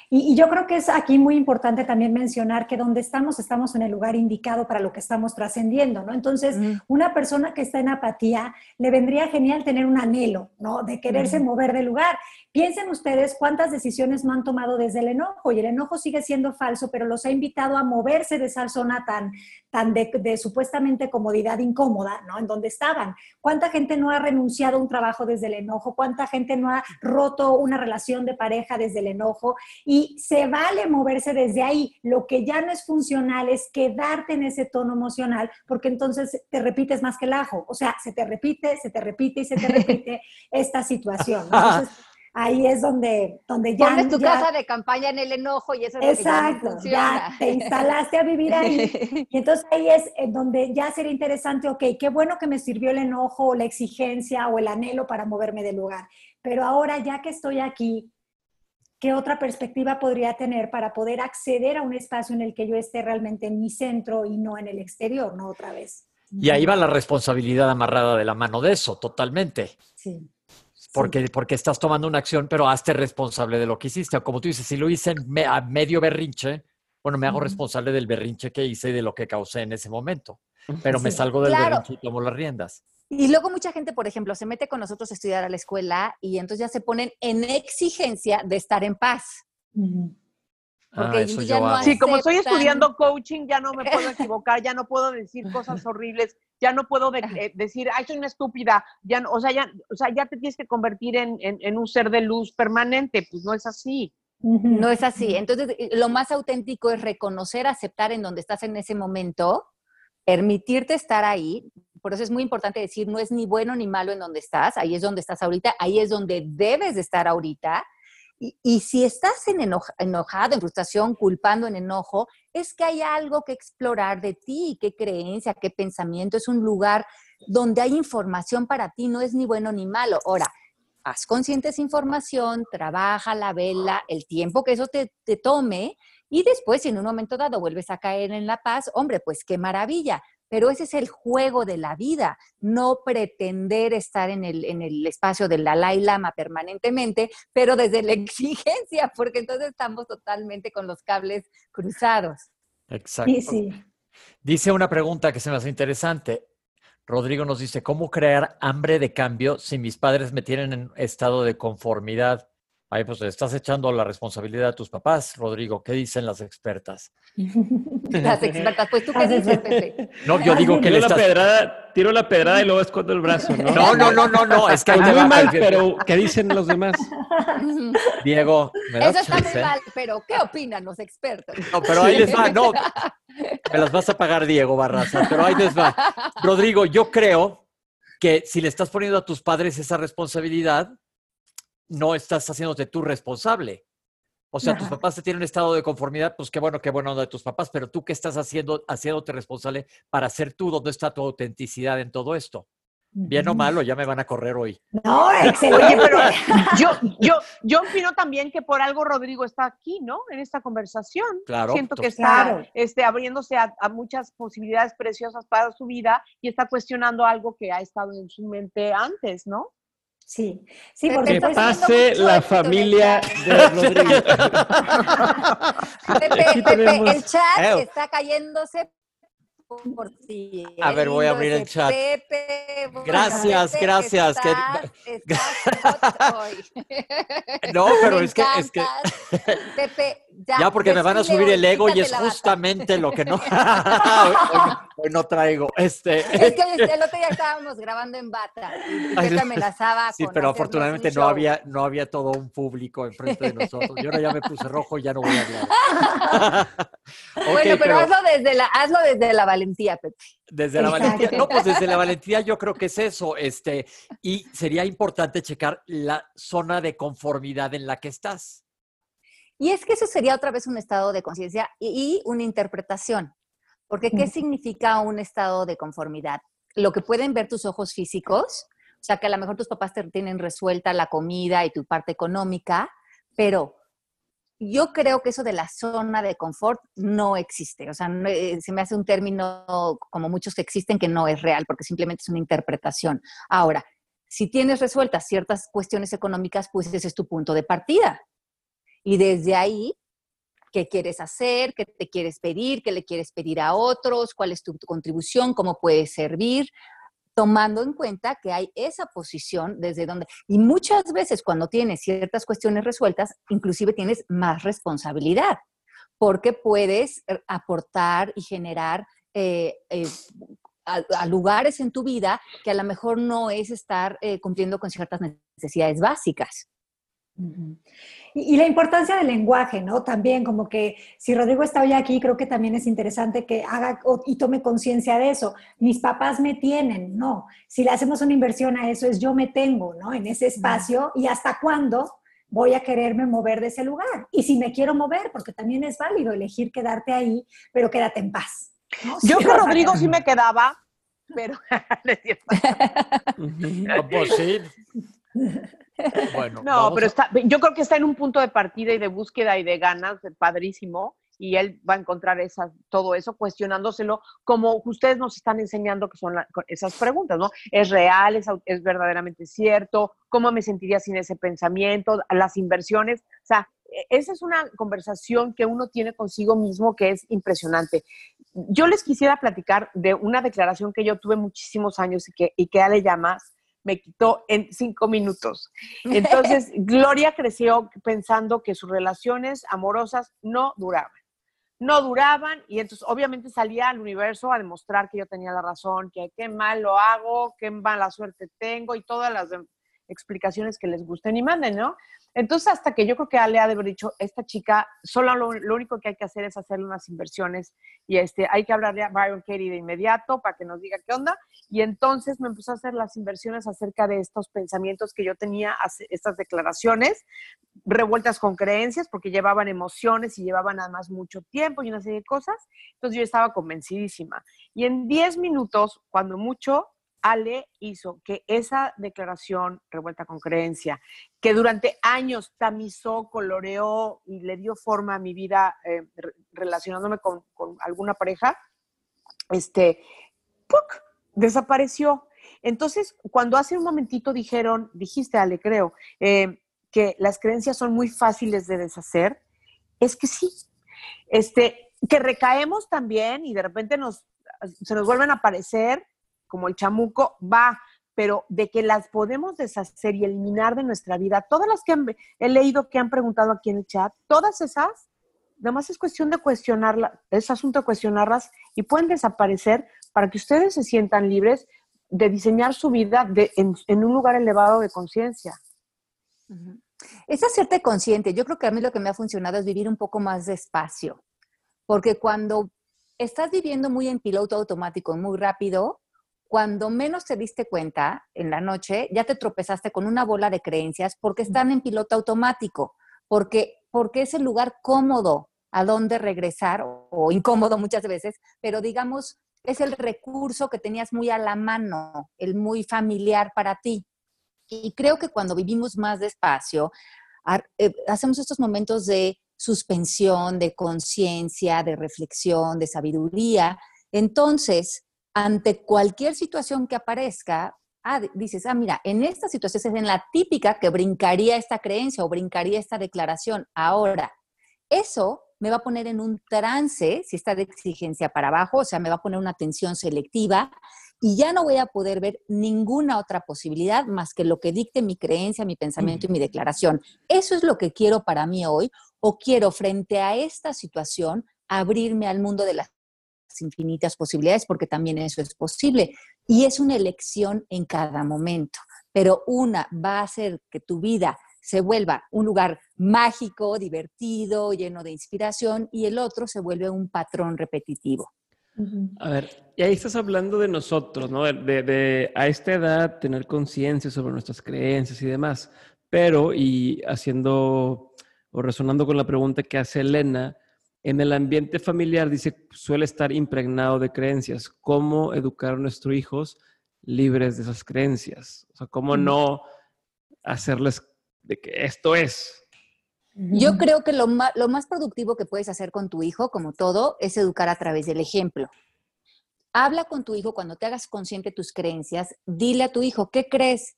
Speaker 2: Y, yo creo que es aquí muy importante también mencionar que donde estamos, estamos en el lugar indicado para lo que estamos trascendiendo, ¿no? Entonces, una persona que está en apatía, le vendría genial tener un anhelo, ¿no? De quererse mover del lugar. Piensen ustedes cuántas decisiones no han tomado desde el enojo y el enojo sigue siendo falso, pero los ha invitado a moverse de esa zona tan, tan de, de supuestamente comodidad incómoda, ¿no? En donde estaban. ¿Cuánta gente no ha renunciado a un trabajo desde el enojo? ¿Cuánta gente no ha roto una relación de pareja desde el enojo? Y se vale moverse desde ahí. Lo que ya no es funcional es quedarte en ese tono emocional, porque entonces te repites más que el ajo. O sea, se te repite, se te repite y se te repite (laughs) esta situación. (laughs) Entonces, ahí es donde, donde ya...
Speaker 3: Pones tu casa de campaña en el enojo y eso es
Speaker 2: exacto, lo que ya, ya te instalaste a vivir ahí. (laughs) Y entonces ahí es donde ya sería interesante, ok, qué bueno que me sirvió el enojo o la exigencia o el anhelo para moverme del lugar. Pero ahora ya que estoy aquí, ¿qué otra perspectiva podría tener para poder acceder a un espacio en el que yo esté realmente en mi centro y no en el exterior, no otra vez?
Speaker 1: Y ahí va la responsabilidad amarrada de la mano de eso, totalmente. Sí. Porque, porque estás tomando una acción, pero hazte responsable de lo que hiciste. Como tú dices, si lo hice a medio berrinche, bueno, me hago responsable del berrinche que hice y de lo que causé en ese momento. Pero me salgo del berrinche y tomo las riendas.
Speaker 3: Y luego mucha gente, por ejemplo, se mete con nosotros a estudiar a la escuela y entonces ya se ponen en exigencia de estar en paz.
Speaker 4: Porque ah, ya no sí, como estoy estudiando coaching, ya no me puedo equivocar, ya no puedo decir (laughs) cosas horribles, ya no puedo eh, decir, ay, soy una estúpida, ya o, sea, ya, o sea, ya te tienes que convertir en, en, un ser de luz permanente, pues no es así.
Speaker 3: No es así. Entonces, eh, lo más auténtico es reconocer, aceptar en donde estás en ese momento, permitirte estar ahí, por eso es muy importante decir, no es ni bueno ni malo en donde estás, ahí es donde estás ahorita, ahí es donde debes de estar ahorita. Y, si estás en enojado, en frustración, culpando, en enojo, es que hay algo que explorar de ti, qué creencia, qué pensamiento. Es un lugar donde hay información para ti, no es ni bueno ni malo. Ahora, haz consciente esa información, trabaja la vela, el tiempo que eso te, te tome, y después, si en un momento dado vuelves a caer en la paz, hombre, pues qué maravilla. Pero ese es el juego de la vida, no pretender estar en el, en el espacio del Dalai Lama permanentemente, pero desde la (laughs) exigencia, porque entonces estamos totalmente con los cables cruzados.
Speaker 1: Exacto. Dice una pregunta que se me hace interesante. Rodrigo nos dice, ¿cómo crear hambre de cambio si mis padres me tienen en estado de conformidad? Ahí pues estás echando la responsabilidad a tus papás, Rodrigo. ¿Qué dicen las expertas? (laughs)
Speaker 3: Las expertas, pues tú qué dices, Pepe.
Speaker 1: No, yo digo que le
Speaker 5: estás... la pedrada, tiro la pedrada y luego escondo el brazo, ¿no?
Speaker 1: No, no, no, no, no. Es que
Speaker 5: muy mal, pero ¿qué dicen los demás? (laughs)
Speaker 1: Diego,
Speaker 3: ¿me das Eso está muy mal, pero ¿qué opinan los expertos?
Speaker 1: No, pero ahí les va, no. (laughs) Me las vas a pagar, Diego Barraza, pero ahí les va. Rodrigo, yo creo que si le estás poniendo a tus padres esa responsabilidad, no estás haciéndote tú responsable. O sea, tus papás te tienen un estado de conformidad, pues qué bueno, qué bueno de tus papás, pero tú qué estás haciendo, haciéndote responsable para ser tú, ¿dónde está tu autenticidad en todo esto? Bien o malo, ya me van a correr hoy.
Speaker 2: No, (laughs) excelente.
Speaker 4: pero (laughs) yo, yo, yo opino también que por algo Rodrigo está aquí, ¿no? En esta conversación.
Speaker 1: Claro.
Speaker 4: Siento que está este, abriéndose a, muchas posibilidades preciosas para su vida y está cuestionando algo que ha estado en su mente antes, ¿no?
Speaker 2: Sí, sí,
Speaker 5: porque que pase la familia de (laughs) Rodrigo.
Speaker 3: Pepe, Pepe, el chat está cayéndose por
Speaker 1: A ver, voy a abrir el chat. gracias, gracias. no, pero es que, es que...
Speaker 3: Pepe, (laughs)
Speaker 1: ya, porque me van a subir el ego y es justamente lo que no... (laughs) no traigo. Este...
Speaker 3: Es que el otro día estábamos grabando en bata y Pepe amenazaba
Speaker 1: Sí, pero afortunadamente no había, no había todo un público enfrente de nosotros. Yo ahora ya me puse rojo y ya no voy a hablar. (laughs)
Speaker 3: bueno, pero, Hazlo, desde la, hazlo desde la valentía, Pepe.
Speaker 1: Desde la valentía, no, pues desde la valentía yo creo que es eso, este, y sería importante checar la zona de conformidad en la que estás.
Speaker 3: Y es que eso sería otra vez un estado de conciencia y, una interpretación, porque ¿qué significa un estado de conformidad? Lo que pueden ver tus ojos físicos, o sea, que a lo mejor tus papás te tienen resuelta la comida y tu parte económica, pero yo creo que eso de la zona de confort no existe. O sea, eh, se me hace un término como muchos que existen que no es real porque simplemente es una interpretación. Ahora, si tienes resueltas ciertas cuestiones económicas, pues ese es tu punto de partida. Y desde ahí, ¿qué quieres hacer? ¿Qué te quieres pedir? ¿Qué le quieres pedir a otros? ¿Cuál es tu contribución? ¿Cómo puedes servir? tomando en cuenta que hay esa posición desde donde, y muchas veces cuando tienes ciertas cuestiones resueltas, inclusive tienes más responsabilidad, porque puedes eh, aportar y generar eh, eh, a, lugares en tu vida que a lo mejor no es estar cumpliendo con ciertas necesidades básicas.
Speaker 2: Y, la importancia del lenguaje, ¿no? También como que si Rodrigo está hoy aquí, creo que también es interesante que haga y tome conciencia de eso. Mis papás me tienen, no. Si le hacemos una inversión a eso es yo me tengo, ¿no? En ese espacio y hasta cuándo voy a quererme mover de ese lugar. Y si me quiero mover, porque también es válido elegir quedarte ahí, pero quédate en paz.
Speaker 4: Yo con Rodrigo sí me quedaba, pero (laughs) (laughs)
Speaker 1: pues sí.
Speaker 4: Bueno, no, pero está, yo creo que está en un punto de partida y de búsqueda y de ganas, padrísimo, y él va a encontrar esas, todo eso cuestionándoselo, como ustedes nos están enseñando que son esas preguntas, ¿no? ¿Es real? Es, ¿Es verdaderamente cierto? ¿Cómo me sentiría sin ese pensamiento? Las inversiones, o sea, e, esa es una conversación que uno tiene consigo mismo que es impresionante. Yo les quisiera platicar de una declaración que yo tuve muchísimos años y que, y que le llamas me quitó en cinco minutos. Entonces, (laughs) Gloria creció pensando que sus relaciones amorosas no duraban. No duraban y entonces obviamente salía al universo a demostrar que yo tenía la razón, que qué mal lo hago, qué mala suerte tengo y todas las explicaciones que les gusten y manden, ¿no? Entonces, hasta que yo creo que Ale ha de haber dicho, esta chica, solo lo, único que hay que hacer es hacerle unas inversiones y este, hay que hablarle a Byron Katie de inmediato para que nos diga qué onda. Y entonces me empezó a hacer las inversiones acerca de estos pensamientos que yo tenía, estas declaraciones, revueltas con creencias, porque llevaban emociones y llevaban además mucho tiempo y una serie de cosas. Entonces yo estaba convencidísima. Y en 10 minutos, cuando mucho, Ale hizo que esa declaración revuelta con creencia, que durante años tamizó, coloreó y le dio forma a mi vida eh, relacionándome con, alguna pareja, este, desapareció. Entonces, cuando hace un momentito dijeron, dijiste, Ale, creo, eh, que las creencias son muy fáciles de deshacer, es que sí. Este, que recaemos también y de repente nos, se nos vuelven a aparecer como el chamuco, va, pero de que las podemos deshacer y eliminar de nuestra vida, todas las que he leído que han preguntado aquí en el chat, todas esas, nada más es cuestión de cuestionarlas, es asunto de cuestionarlas y pueden desaparecer para que ustedes se sientan libres de diseñar su vida en, un lugar elevado de conciencia.
Speaker 3: Es hacerte consciente. Yo creo que a mí lo que me ha funcionado es vivir un poco más despacio, porque cuando estás viviendo muy en piloto automático, muy rápido, cuando menos te diste cuenta en la noche, ya te tropezaste con una bola de creencias porque están en piloto automático, porque, porque es el lugar cómodo a donde regresar o, incómodo muchas veces, pero digamos es el recurso que tenías muy a la mano, el muy familiar para ti. Y creo que cuando vivimos más despacio, eh, hacemos estos momentos de suspensión, de conciencia, de reflexión, de sabiduría. Entonces, ante cualquier situación que aparezca, ah, dices, ah, mira, en esta situación es en la típica que brincaría esta creencia o brincaría esta declaración. Ahora, eso me va a poner en un trance, si está de exigencia para abajo, o sea, me va a poner una atención selectiva y ya no voy a poder ver ninguna otra posibilidad más que lo que dicte mi creencia, mi pensamiento y mi declaración. Eso es lo que quiero para mí hoy o quiero frente a esta situación abrirme al mundo de las infinitas posibilidades porque también eso es posible y es una elección en cada momento, pero una va a hacer que tu vida se vuelva un lugar mágico, divertido, lleno de inspiración y el otro se vuelve un patrón repetitivo.
Speaker 5: A ver, y ahí estás hablando de nosotros, ¿no? De, a esta edad tener conciencia sobre nuestras creencias y demás. Pero, y haciendo o resonando con la pregunta que hace Elena, en el ambiente familiar dice suele estar impregnado de creencias. ¿Cómo educar a nuestros hijos libres de esas creencias? O sea, ¿cómo no hacerles de que esto es?
Speaker 3: Yo creo que lo más, lo más productivo que puedes hacer con tu hijo, como todo, es educar a través del ejemplo. Habla con tu hijo cuando te hagas consciente de tus creencias. Dile a tu hijo, ¿qué crees?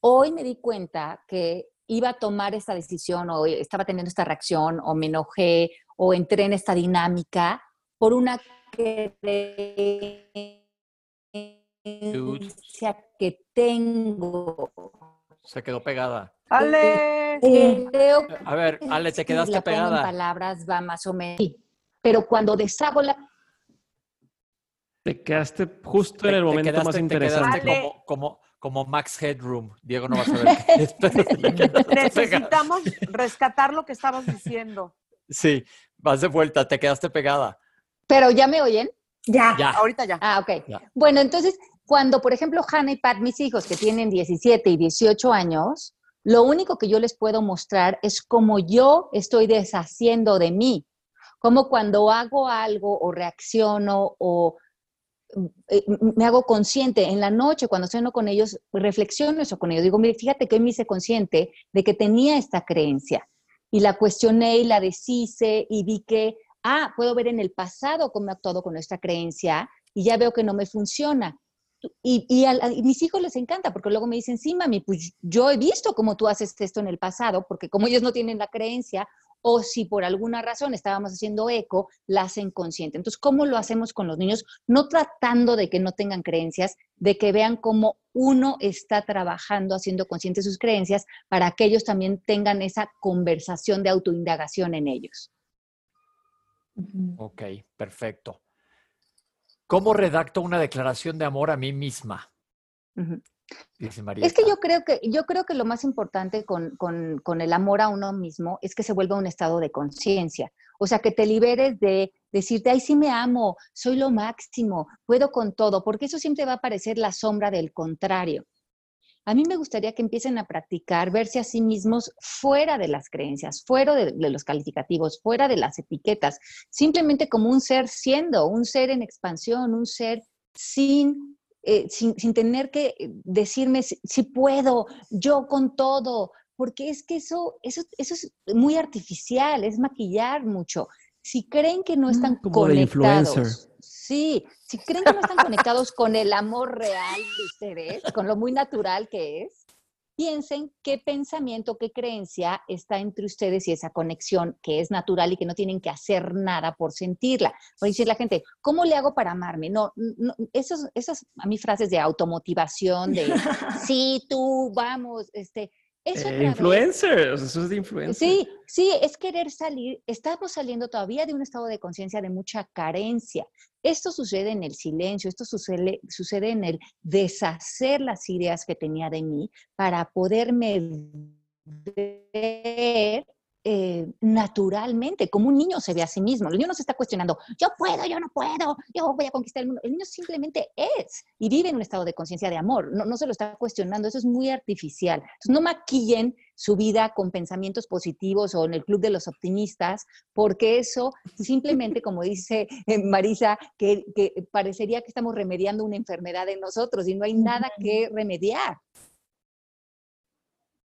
Speaker 3: Hoy me di cuenta que iba a tomar esta decisión o estaba teniendo esta reacción o me enojé o entré en esta dinámica por una creencia que tengo.
Speaker 1: Se quedó pegada.
Speaker 4: Ale.
Speaker 1: a ver, Ale, te quedaste pegada.
Speaker 3: En palabras va más o menos. Pero cuando deshago la.
Speaker 5: Te quedaste justo en el momento más interesante.
Speaker 1: como, como, como Max Headroom. Diego no va a saber (laughs)
Speaker 4: Necesitamos rescatar lo que estabas diciendo.
Speaker 1: Sí, vas de vuelta, te quedaste pegada.
Speaker 3: Pero ya me oyen.
Speaker 4: Ya, ya. ahorita ya.
Speaker 3: Ah, ok. Bueno, entonces, cuando, por ejemplo, Hannah y Pat, mis hijos que tienen 17 y 18 años, lo único que yo les puedo mostrar es cómo yo estoy deshaciendo de mí, como cuando hago algo o reacciono o eh, me hago consciente en la noche cuando estoy con ellos, reflexiono eso con ellos. Digo, mire, fíjate que me hice consciente de que tenía esta creencia y la cuestioné y la deshice y vi que, ah, puedo ver en el pasado cómo he actuado con esta creencia y ya veo que no me funciona. Y, a, mis hijos les encanta porque luego me dicen, sí, mami, pues yo he visto cómo tú haces esto en el pasado, porque como ellos no tienen la creencia, o si por alguna razón estábamos haciendo eco, la hacen consciente. Entonces, ¿cómo lo hacemos con los niños? No tratando de que no tengan creencias, de que vean cómo uno está trabajando, haciendo consciente sus creencias, para que ellos también tengan esa conversación de autoindagación en ellos.
Speaker 1: Ok, perfecto. ¿Cómo redacto una declaración de amor a mí misma?
Speaker 3: Es que yo creo que, yo creo que lo más importante con, con, el amor a uno mismo es que se vuelva un estado de conciencia. O sea, que te liberes de decirte, ay, sí me amo, soy lo máximo, puedo con todo, porque eso siempre va a parecer la sombra del contrario. A mí me gustaría que empiecen a practicar, verse a sí mismos fuera de las creencias, fuera de, los calificativos, fuera de las etiquetas, simplemente como un ser siendo, un ser en expansión, un ser sin, eh, sin, tener que decirme si, puedo, yo con todo, porque es que eso, eso, eso es muy artificial, es maquillar mucho. Si creen que no mm, están conectados, sí, si creen que no están conectados con el amor real de ustedes, con lo muy natural que es, piensen qué pensamiento, qué creencia está entre ustedes y esa conexión que es natural y que no tienen que hacer nada por sentirla. Por decir la gente, ¿cómo le hago para amarme? No, no esos, esas a mí frases de automotivación, de (laughs) sí, tú, vamos, este,
Speaker 5: eh, influencer, eso es de influencer.
Speaker 3: Sí, sí, es querer salir. Estamos saliendo todavía de un estado de conciencia de mucha carencia. Esto sucede en el silencio, esto sucede, sucede en el deshacer las ideas que tenía de mí para poderme ver eh, naturalmente, como un niño se ve a sí mismo. El niño no se está cuestionando, yo puedo, yo no puedo, yo voy a conquistar el mundo. El niño simplemente es y vive en un estado de conciencia de amor, no, no, se lo está cuestionando, eso es muy artificial. Entonces, no maquillen su vida con pensamientos positivos o en el club de los optimistas, porque eso (laughs) simplemente, como dice eh, Marisa, que, que parecería que estamos remediando una enfermedad en nosotros y no hay nada que remediar.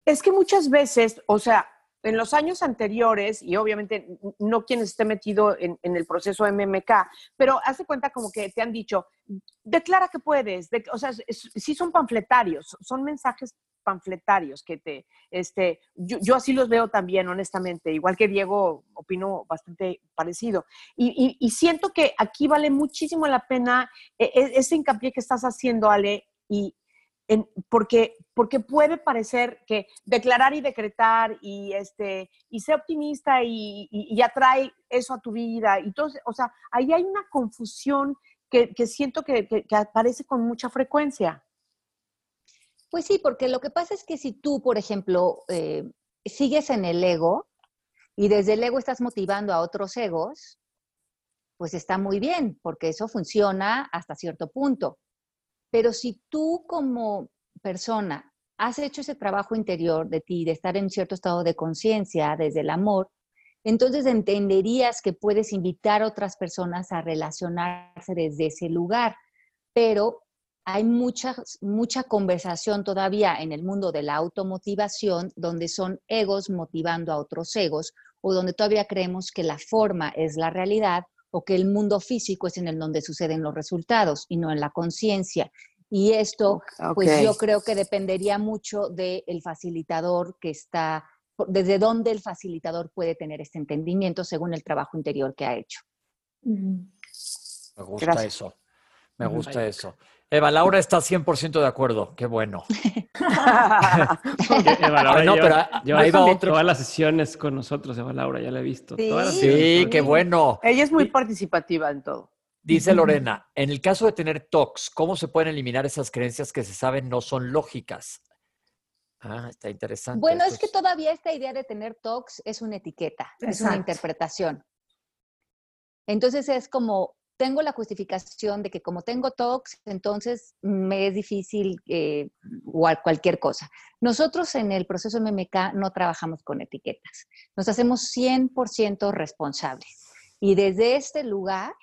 Speaker 4: Es que muchas veces, o sea, en los años anteriores, y obviamente no quien esté metido en, el proceso MMK, pero hace cuenta como que te han dicho, declara que puedes, o sea, sí son panfletarios, son mensajes panfletarios que te, este, yo, así los veo también, honestamente, igual que Diego, opino bastante parecido. Y, y siento que aquí vale muchísimo la pena e, e, ese hincapié que estás haciendo, Ale, y, porque, porque puede parecer que declarar y decretar y, este, y ser optimista y, y, atrae eso a tu vida. Y o sea, ahí hay una confusión que, que siento que, que, aparece con mucha frecuencia.
Speaker 3: Pues sí, porque lo que pasa es que si tú, por ejemplo, eh, sigues en el ego y desde el ego estás motivando a otros egos, pues está muy bien, porque eso funciona hasta cierto punto. Pero si tú como persona has hecho ese trabajo interior de ti, de estar en cierto estado de conciencia, desde el amor, entonces entenderías que puedes invitar a otras personas a relacionarse desde ese lugar. Pero hay mucha, mucha conversación todavía en el mundo de la automotivación, donde son egos motivando a otros egos, o donde todavía creemos que la forma es la realidad, o que el mundo físico es en el donde suceden los resultados y no en la conciencia. Y esto, pues yo creo que dependería mucho del facilitador que está, desde dónde el facilitador puede tener este entendimiento según el trabajo interior que ha hecho.
Speaker 1: Me gusta eso, me gusta eso. Eva Laura está 100% de acuerdo, qué bueno. (laughs)
Speaker 5: Eva Laura no, pero lleva, todas las sesiones con nosotros, Eva Laura, ya la he visto.
Speaker 1: Sí, qué bueno.
Speaker 4: Ella es muy participativa en todo.
Speaker 1: Dice Lorena, en el caso de tener TOCs, ¿cómo se pueden eliminar esas creencias que se saben no son lógicas? Ah, está interesante.
Speaker 3: Bueno, es que todavía esta idea de tener TOCs es una etiqueta, es una interpretación. Entonces es como, tengo la justificación de que como tengo TOCs, entonces me es difícil eh, cualquier cosa. Nosotros en el proceso MMK no trabajamos con etiquetas, nos hacemos 100% responsables. Y desde este lugar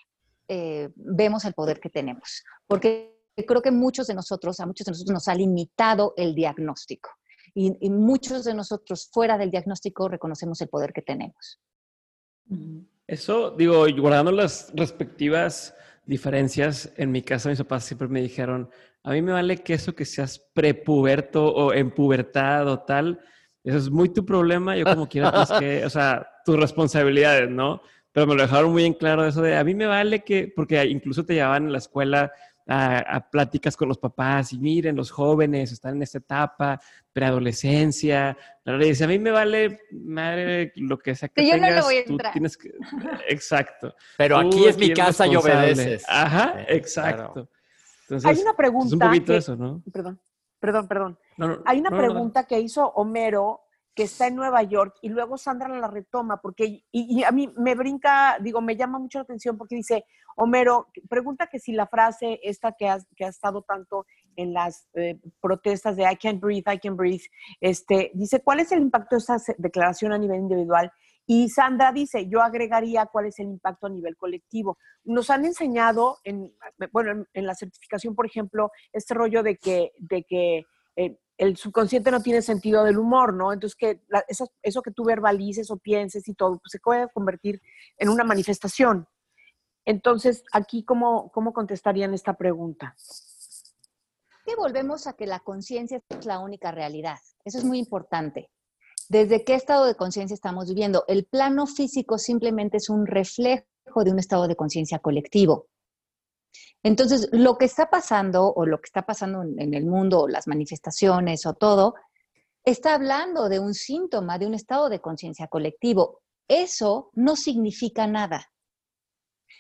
Speaker 3: eh, vemos el poder que tenemos. Porque creo que muchos de nosotros, a muchos de nosotros nos ha limitado el diagnóstico. Y, y muchos de nosotros fuera del diagnóstico reconocemos el poder que tenemos.
Speaker 5: Eso, digo, guardando las respectivas diferencias, en mi casa mis papás siempre me dijeron, a mí me vale que eso que seas prepuberto o en pubertad o tal, eso es muy tu problema, yo como quiera, pues que, o sea, tus responsabilidades, ¿no? Pero me lo dejaron muy en claro eso de, a mí me vale que, porque incluso te llevaban a la escuela a, pláticas con los papás y miren, los jóvenes están en esta etapa, preadolescencia. Y dice, a mí me vale madre lo que sea que
Speaker 3: yo
Speaker 5: tengas,
Speaker 3: no le voy a entrar.
Speaker 5: tienes que... (laughs) Exacto.
Speaker 1: Pero aquí es mi casa y obedeces.
Speaker 5: Ajá, exacto.
Speaker 4: Entonces, Hay una pregunta. Es
Speaker 5: un poquito eso, ¿no?
Speaker 4: Perdón, perdón, perdón. Hay una pregunta que hizo Homero que está en Nueva York y luego Sandra la retoma porque y, a mí me brinca, digo, me llama mucho la atención porque dice, Homero, pregunta que si la frase esta que ha, que ha estado tanto en las eh, protestas de I can't breathe, I can't breathe, este, dice, ¿cuál es el impacto de esta declaración a nivel individual? Y Sandra dice, yo agregaría cuál es el impacto a nivel colectivo. Nos han enseñado, en, bueno, en, la certificación, por ejemplo, este rollo de que, de que eh, el subconsciente no tiene sentido del humor, ¿no? Entonces, que eso, que tú verbalices o pienses y todo, pues se puede convertir en una manifestación. Entonces, aquí, ¿cómo, cómo contestarían esta pregunta?
Speaker 3: Que volvemos a que la conciencia es la única realidad. Eso es muy importante. ¿Desde qué estado de conciencia estamos viviendo? El plano físico simplemente es un reflejo de un estado de conciencia colectivo. Entonces, lo que está pasando o lo que está pasando en, el mundo, las manifestaciones o todo, está hablando de un síntoma, de un estado de conciencia colectivo. Eso no significa nada.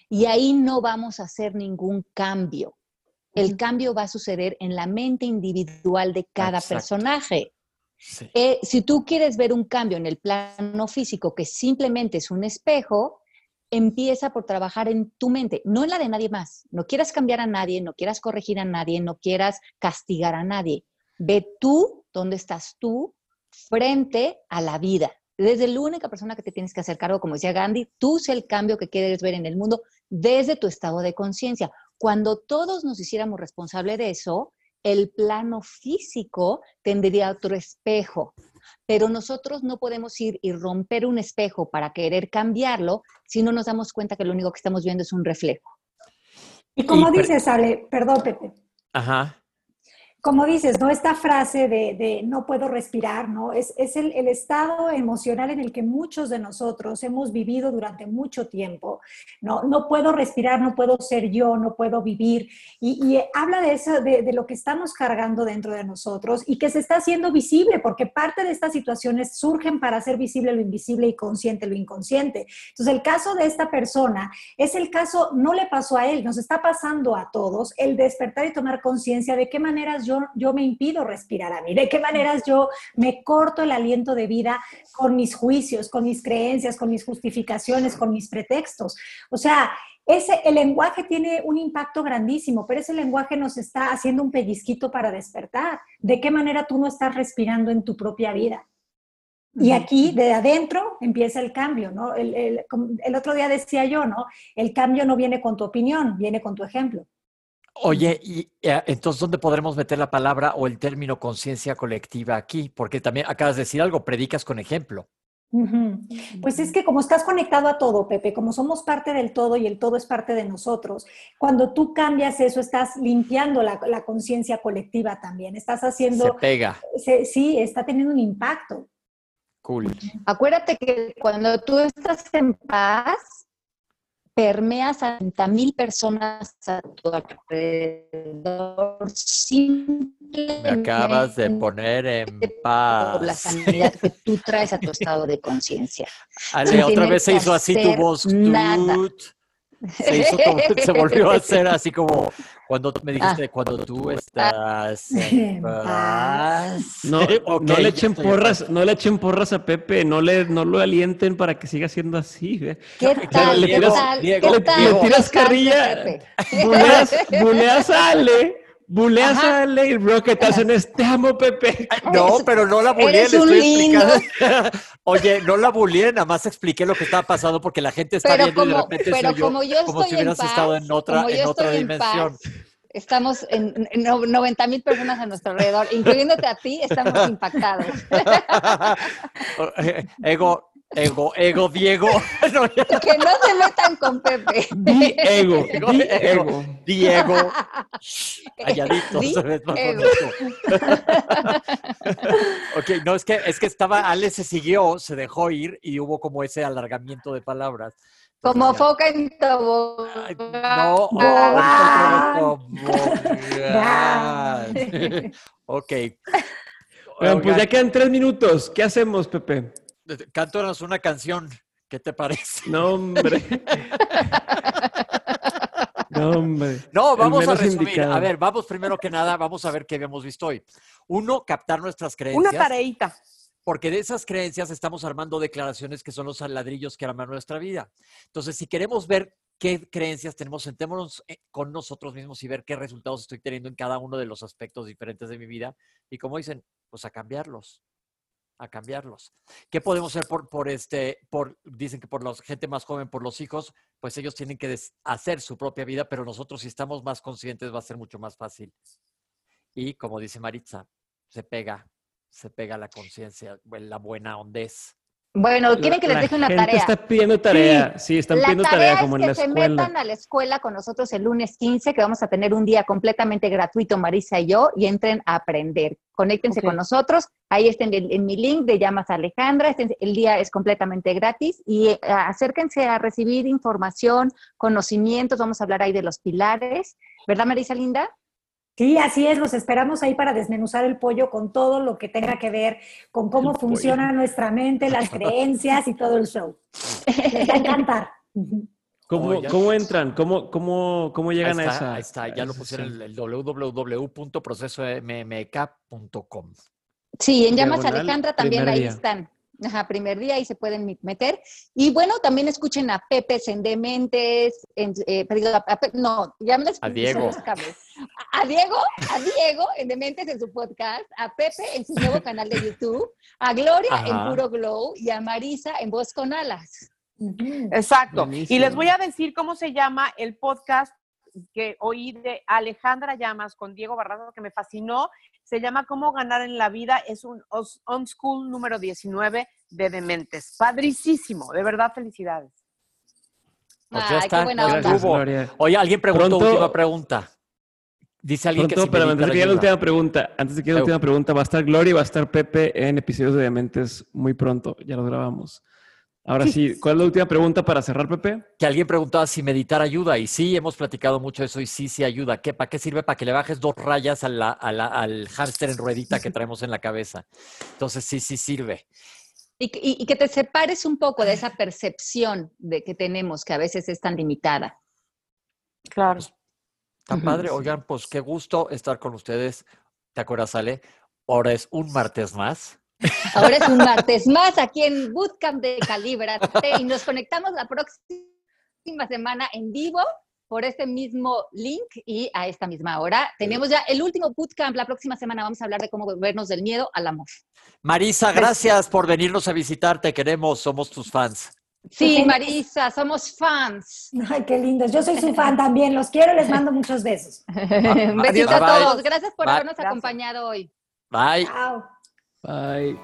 Speaker 3: Y ahí no vamos a hacer ningún cambio. El cambio va a suceder en la mente individual de cada personaje. Eh, si tú quieres ver un cambio en el plano físico que simplemente es un espejo, empieza por trabajar en tu mente, no en la de nadie más. No quieras cambiar a nadie, no quieras corregir a nadie, no quieras castigar a nadie. Ve tú, dónde estás tú, frente a la vida. Desde la única persona que te tienes que hacer cargo, como decía Gandhi, tú sé el cambio que quieres ver en el mundo desde tu estado de conciencia. Cuando todos nos hiciéramos responsable de eso, el plano físico tendría otro espejo. Pero nosotros no podemos ir y romper un espejo para querer cambiarlo si no nos damos cuenta que lo único que estamos viendo es un reflejo.
Speaker 2: Y como dices, Ale, perdón, Pepe.
Speaker 1: Ajá
Speaker 2: como dices, ¿no? Esta frase de, no puedo respirar, ¿no? Es, el, estado emocional en el que muchos de nosotros hemos vivido durante mucho tiempo, ¿no? No puedo respirar, no puedo ser yo, no puedo vivir. Y, habla de eso, de, de, lo que estamos cargando dentro de nosotros y que se está haciendo visible, porque parte de estas situaciones surgen para hacer visible lo invisible y consciente lo inconsciente. Entonces, el caso de esta persona es el caso, no le pasó a él, nos está pasando a todos, el despertar y tomar conciencia de qué maneras yo, me impido respirar a mí? ¿De qué maneras yo me corto el aliento de vida con mis juicios, con mis creencias, con mis justificaciones, con mis pretextos? O sea, ese, el lenguaje tiene un impacto grandísimo, pero ese lenguaje nos está haciendo un pellizquito para despertar. ¿De qué manera tú no estás respirando en tu propia vida? Y aquí, de adentro, empieza el cambio, ¿no? El, el, otro día decía yo, ¿no? El cambio no viene con tu opinión, viene con tu ejemplo.
Speaker 1: Oye, y eh, entonces, ¿dónde podremos meter la palabra o el término conciencia colectiva aquí? Porque también acabas de decir algo, predicas con ejemplo.
Speaker 2: Pues es que como estás conectado a todo, Pepe, como somos parte del todo y el todo es parte de nosotros, cuando tú cambias eso, estás limpiando la, conciencia colectiva también, estás haciendo...
Speaker 1: Se pega.
Speaker 2: sí, está teniendo un impacto.
Speaker 1: Cool.
Speaker 3: Acuérdate que cuando tú estás en paz, permeas a mil personas a tu alrededor.
Speaker 1: Me acabas de poner en paz.
Speaker 3: Por la sanidad que tú traes a tu (laughs) estado de conciencia.
Speaker 1: Ale, otra vez se hizo así tu voz. Nada. Se, hizo (laughs) (laughs) se volvió a hacer así como cuando me dijiste, ah. cuando tú estás (laughs) en paz.
Speaker 5: No, no le echen porras, no le echen porras a Pepe, no le, no lo alienten para que siga siendo así.
Speaker 3: ¿Qué tal? Le tiras,
Speaker 5: Diego, le, tiras carrilla, buleas, buleas a Ale Buleas a Ley Rocket, hacen te amo, Pepe.
Speaker 1: No, pero no la buleé, le estoy explicando. (laughs) Oye, no la buleé, nada más expliqué lo que estaba pasando porque la gente está viendo y de repente
Speaker 3: pero
Speaker 1: soy yo, como,
Speaker 3: yo
Speaker 1: como si hubieras estado en otra, en otra dimensión.
Speaker 3: estamos en, en 90 mil personas a nuestro alrededor, incluyéndote a ti, estamos (laughs) impactados. (laughs)
Speaker 1: Ego, Ego, ego, Diego. (laughs)
Speaker 3: que no se metan con Pepe.
Speaker 5: Diego, Diego.
Speaker 1: Diego. Calladito. (laughs) ok, no, es que, es que estaba, Ale se siguió, se dejó ir y hubo como ese alargamiento de palabras.
Speaker 3: Como foca en tobogán. No,
Speaker 1: ok.
Speaker 5: Bueno, pues ya quedan tres minutos. ¿Qué hacemos, Pepe?
Speaker 1: Cántanos una canción. ¿Qué te parece?
Speaker 5: No, hombre. no, hombre.
Speaker 1: No, vamos a resumir. A ver, vamos primero que nada, vamos a ver qué habíamos visto hoy. Uno, captar nuestras creencias.
Speaker 4: Una tareita.
Speaker 1: Porque de esas creencias estamos armando declaraciones que son los ladrillos que arman nuestra vida. Entonces, si queremos ver qué creencias tenemos, sentémonos eh, con nosotros mismos y ver qué resultados estoy teniendo en cada uno de los aspectos diferentes de mi vida. Y como dicen, pues a cambiarlos a cambiarlos. ¿Qué podemos hacer por, por este, por, dicen que por la gente más joven, por los hijos, pues ellos tienen que hacer su propia vida, pero nosotros si estamos más conscientes va a ser mucho más fácil. Y como dice Maritza, se pega, se pega la conciencia, la buena hondez.
Speaker 3: Bueno, quieren que les deje una tarea.
Speaker 5: está pidiendo tarea, sí, están pidiendo tarea, como en la escuela.
Speaker 3: que se metan a la escuela con nosotros el lunes 15, que vamos a tener un día completamente gratuito, Marisa y yo, y entren a aprender. Conéctense con nosotros, ahí estén en, mi link de Llamas Alejandra, el día es completamente gratis y eh, acérquense a recibir información, conocimientos, vamos a hablar ahí de los pilares, ¿verdad Marisa Linda?
Speaker 2: Sí, así es, los esperamos ahí para desmenuzar el pollo con todo lo que tenga que ver con cómo funciona nuestra mente, las (laughs) creencias y todo el show. Les va a encantar. (laughs)
Speaker 5: ¿Cómo, entran? ¿Cómo, cómo, cómo llegan
Speaker 1: a
Speaker 5: esa?
Speaker 1: Ahí está, ya lo pusieron en el www.procesommk.com.
Speaker 3: Sí, en Llamas Alejandra también ahí están. Ajá, primer día y se pueden meter. Y bueno, también escuchen a Pepe Sendementes, en, eh, no, ya me (laughs)
Speaker 1: A Diego.
Speaker 3: A, Diego, a Diego en Dementes en su podcast, a Pepe en su nuevo canal de YouTube, a Gloria en Puro Glow y a Marisa en Voz con Alas.
Speaker 4: Exacto. Y les voy a decir cómo se llama el podcast que oí de Alejandra Llamas con Diego Barrazo, que me fascinó. Se llama Cómo ganar en la vida. Es un on school número 19 de Dementes. Padricísimo. De verdad, felicidades.
Speaker 1: Pues ya está. Oye, alguien preguntó última pregunta. Dice alguien que si
Speaker 5: pero antes de que la última pregunta, antes de que la última pregunta, va a estar Gloria y va a estar Pepe en episodios de Dementes muy pronto. Ya lo grabamos. Ahora sí, ¿cuál es la última pregunta para cerrar, Pepe?
Speaker 1: Que alguien preguntaba si meditar ayuda, y sí, hemos platicado mucho de eso, y sí, sí ayuda. ¿Qué, ¿Para qué sirve? Para que le bajes dos rayas al hámster en ruedita que traemos en la cabeza. Entonces, sí, sí sirve.
Speaker 3: Y, que te separes un poco de esa percepción de que tenemos, que a veces es tan limitada.
Speaker 4: Claro.
Speaker 1: Pues, tan padre. Oigan, pues qué gusto estar con ustedes. ¿Te acuerdas, Ale? Ahora es un martes más.
Speaker 3: Ahora es un martes más aquí en Bootcamp de Calibrate y nos conectamos la próxima semana en vivo por este mismo link y a esta misma hora. Tenemos ya el último bootcamp. La próxima semana vamos a hablar de cómo volvernos del miedo al amor.
Speaker 1: Marisa, gracias por venirnos a visitar. Te queremos, somos tus fans.
Speaker 3: Sí, Marisa, somos fans.
Speaker 2: Ay, qué lindos. Yo soy su fan también. Los quiero, les mando muchos besos. (laughs)
Speaker 3: Besitos a todos. Gracias por habernos acompañado hoy.
Speaker 1: Bye.
Speaker 2: Chao.
Speaker 5: Bye.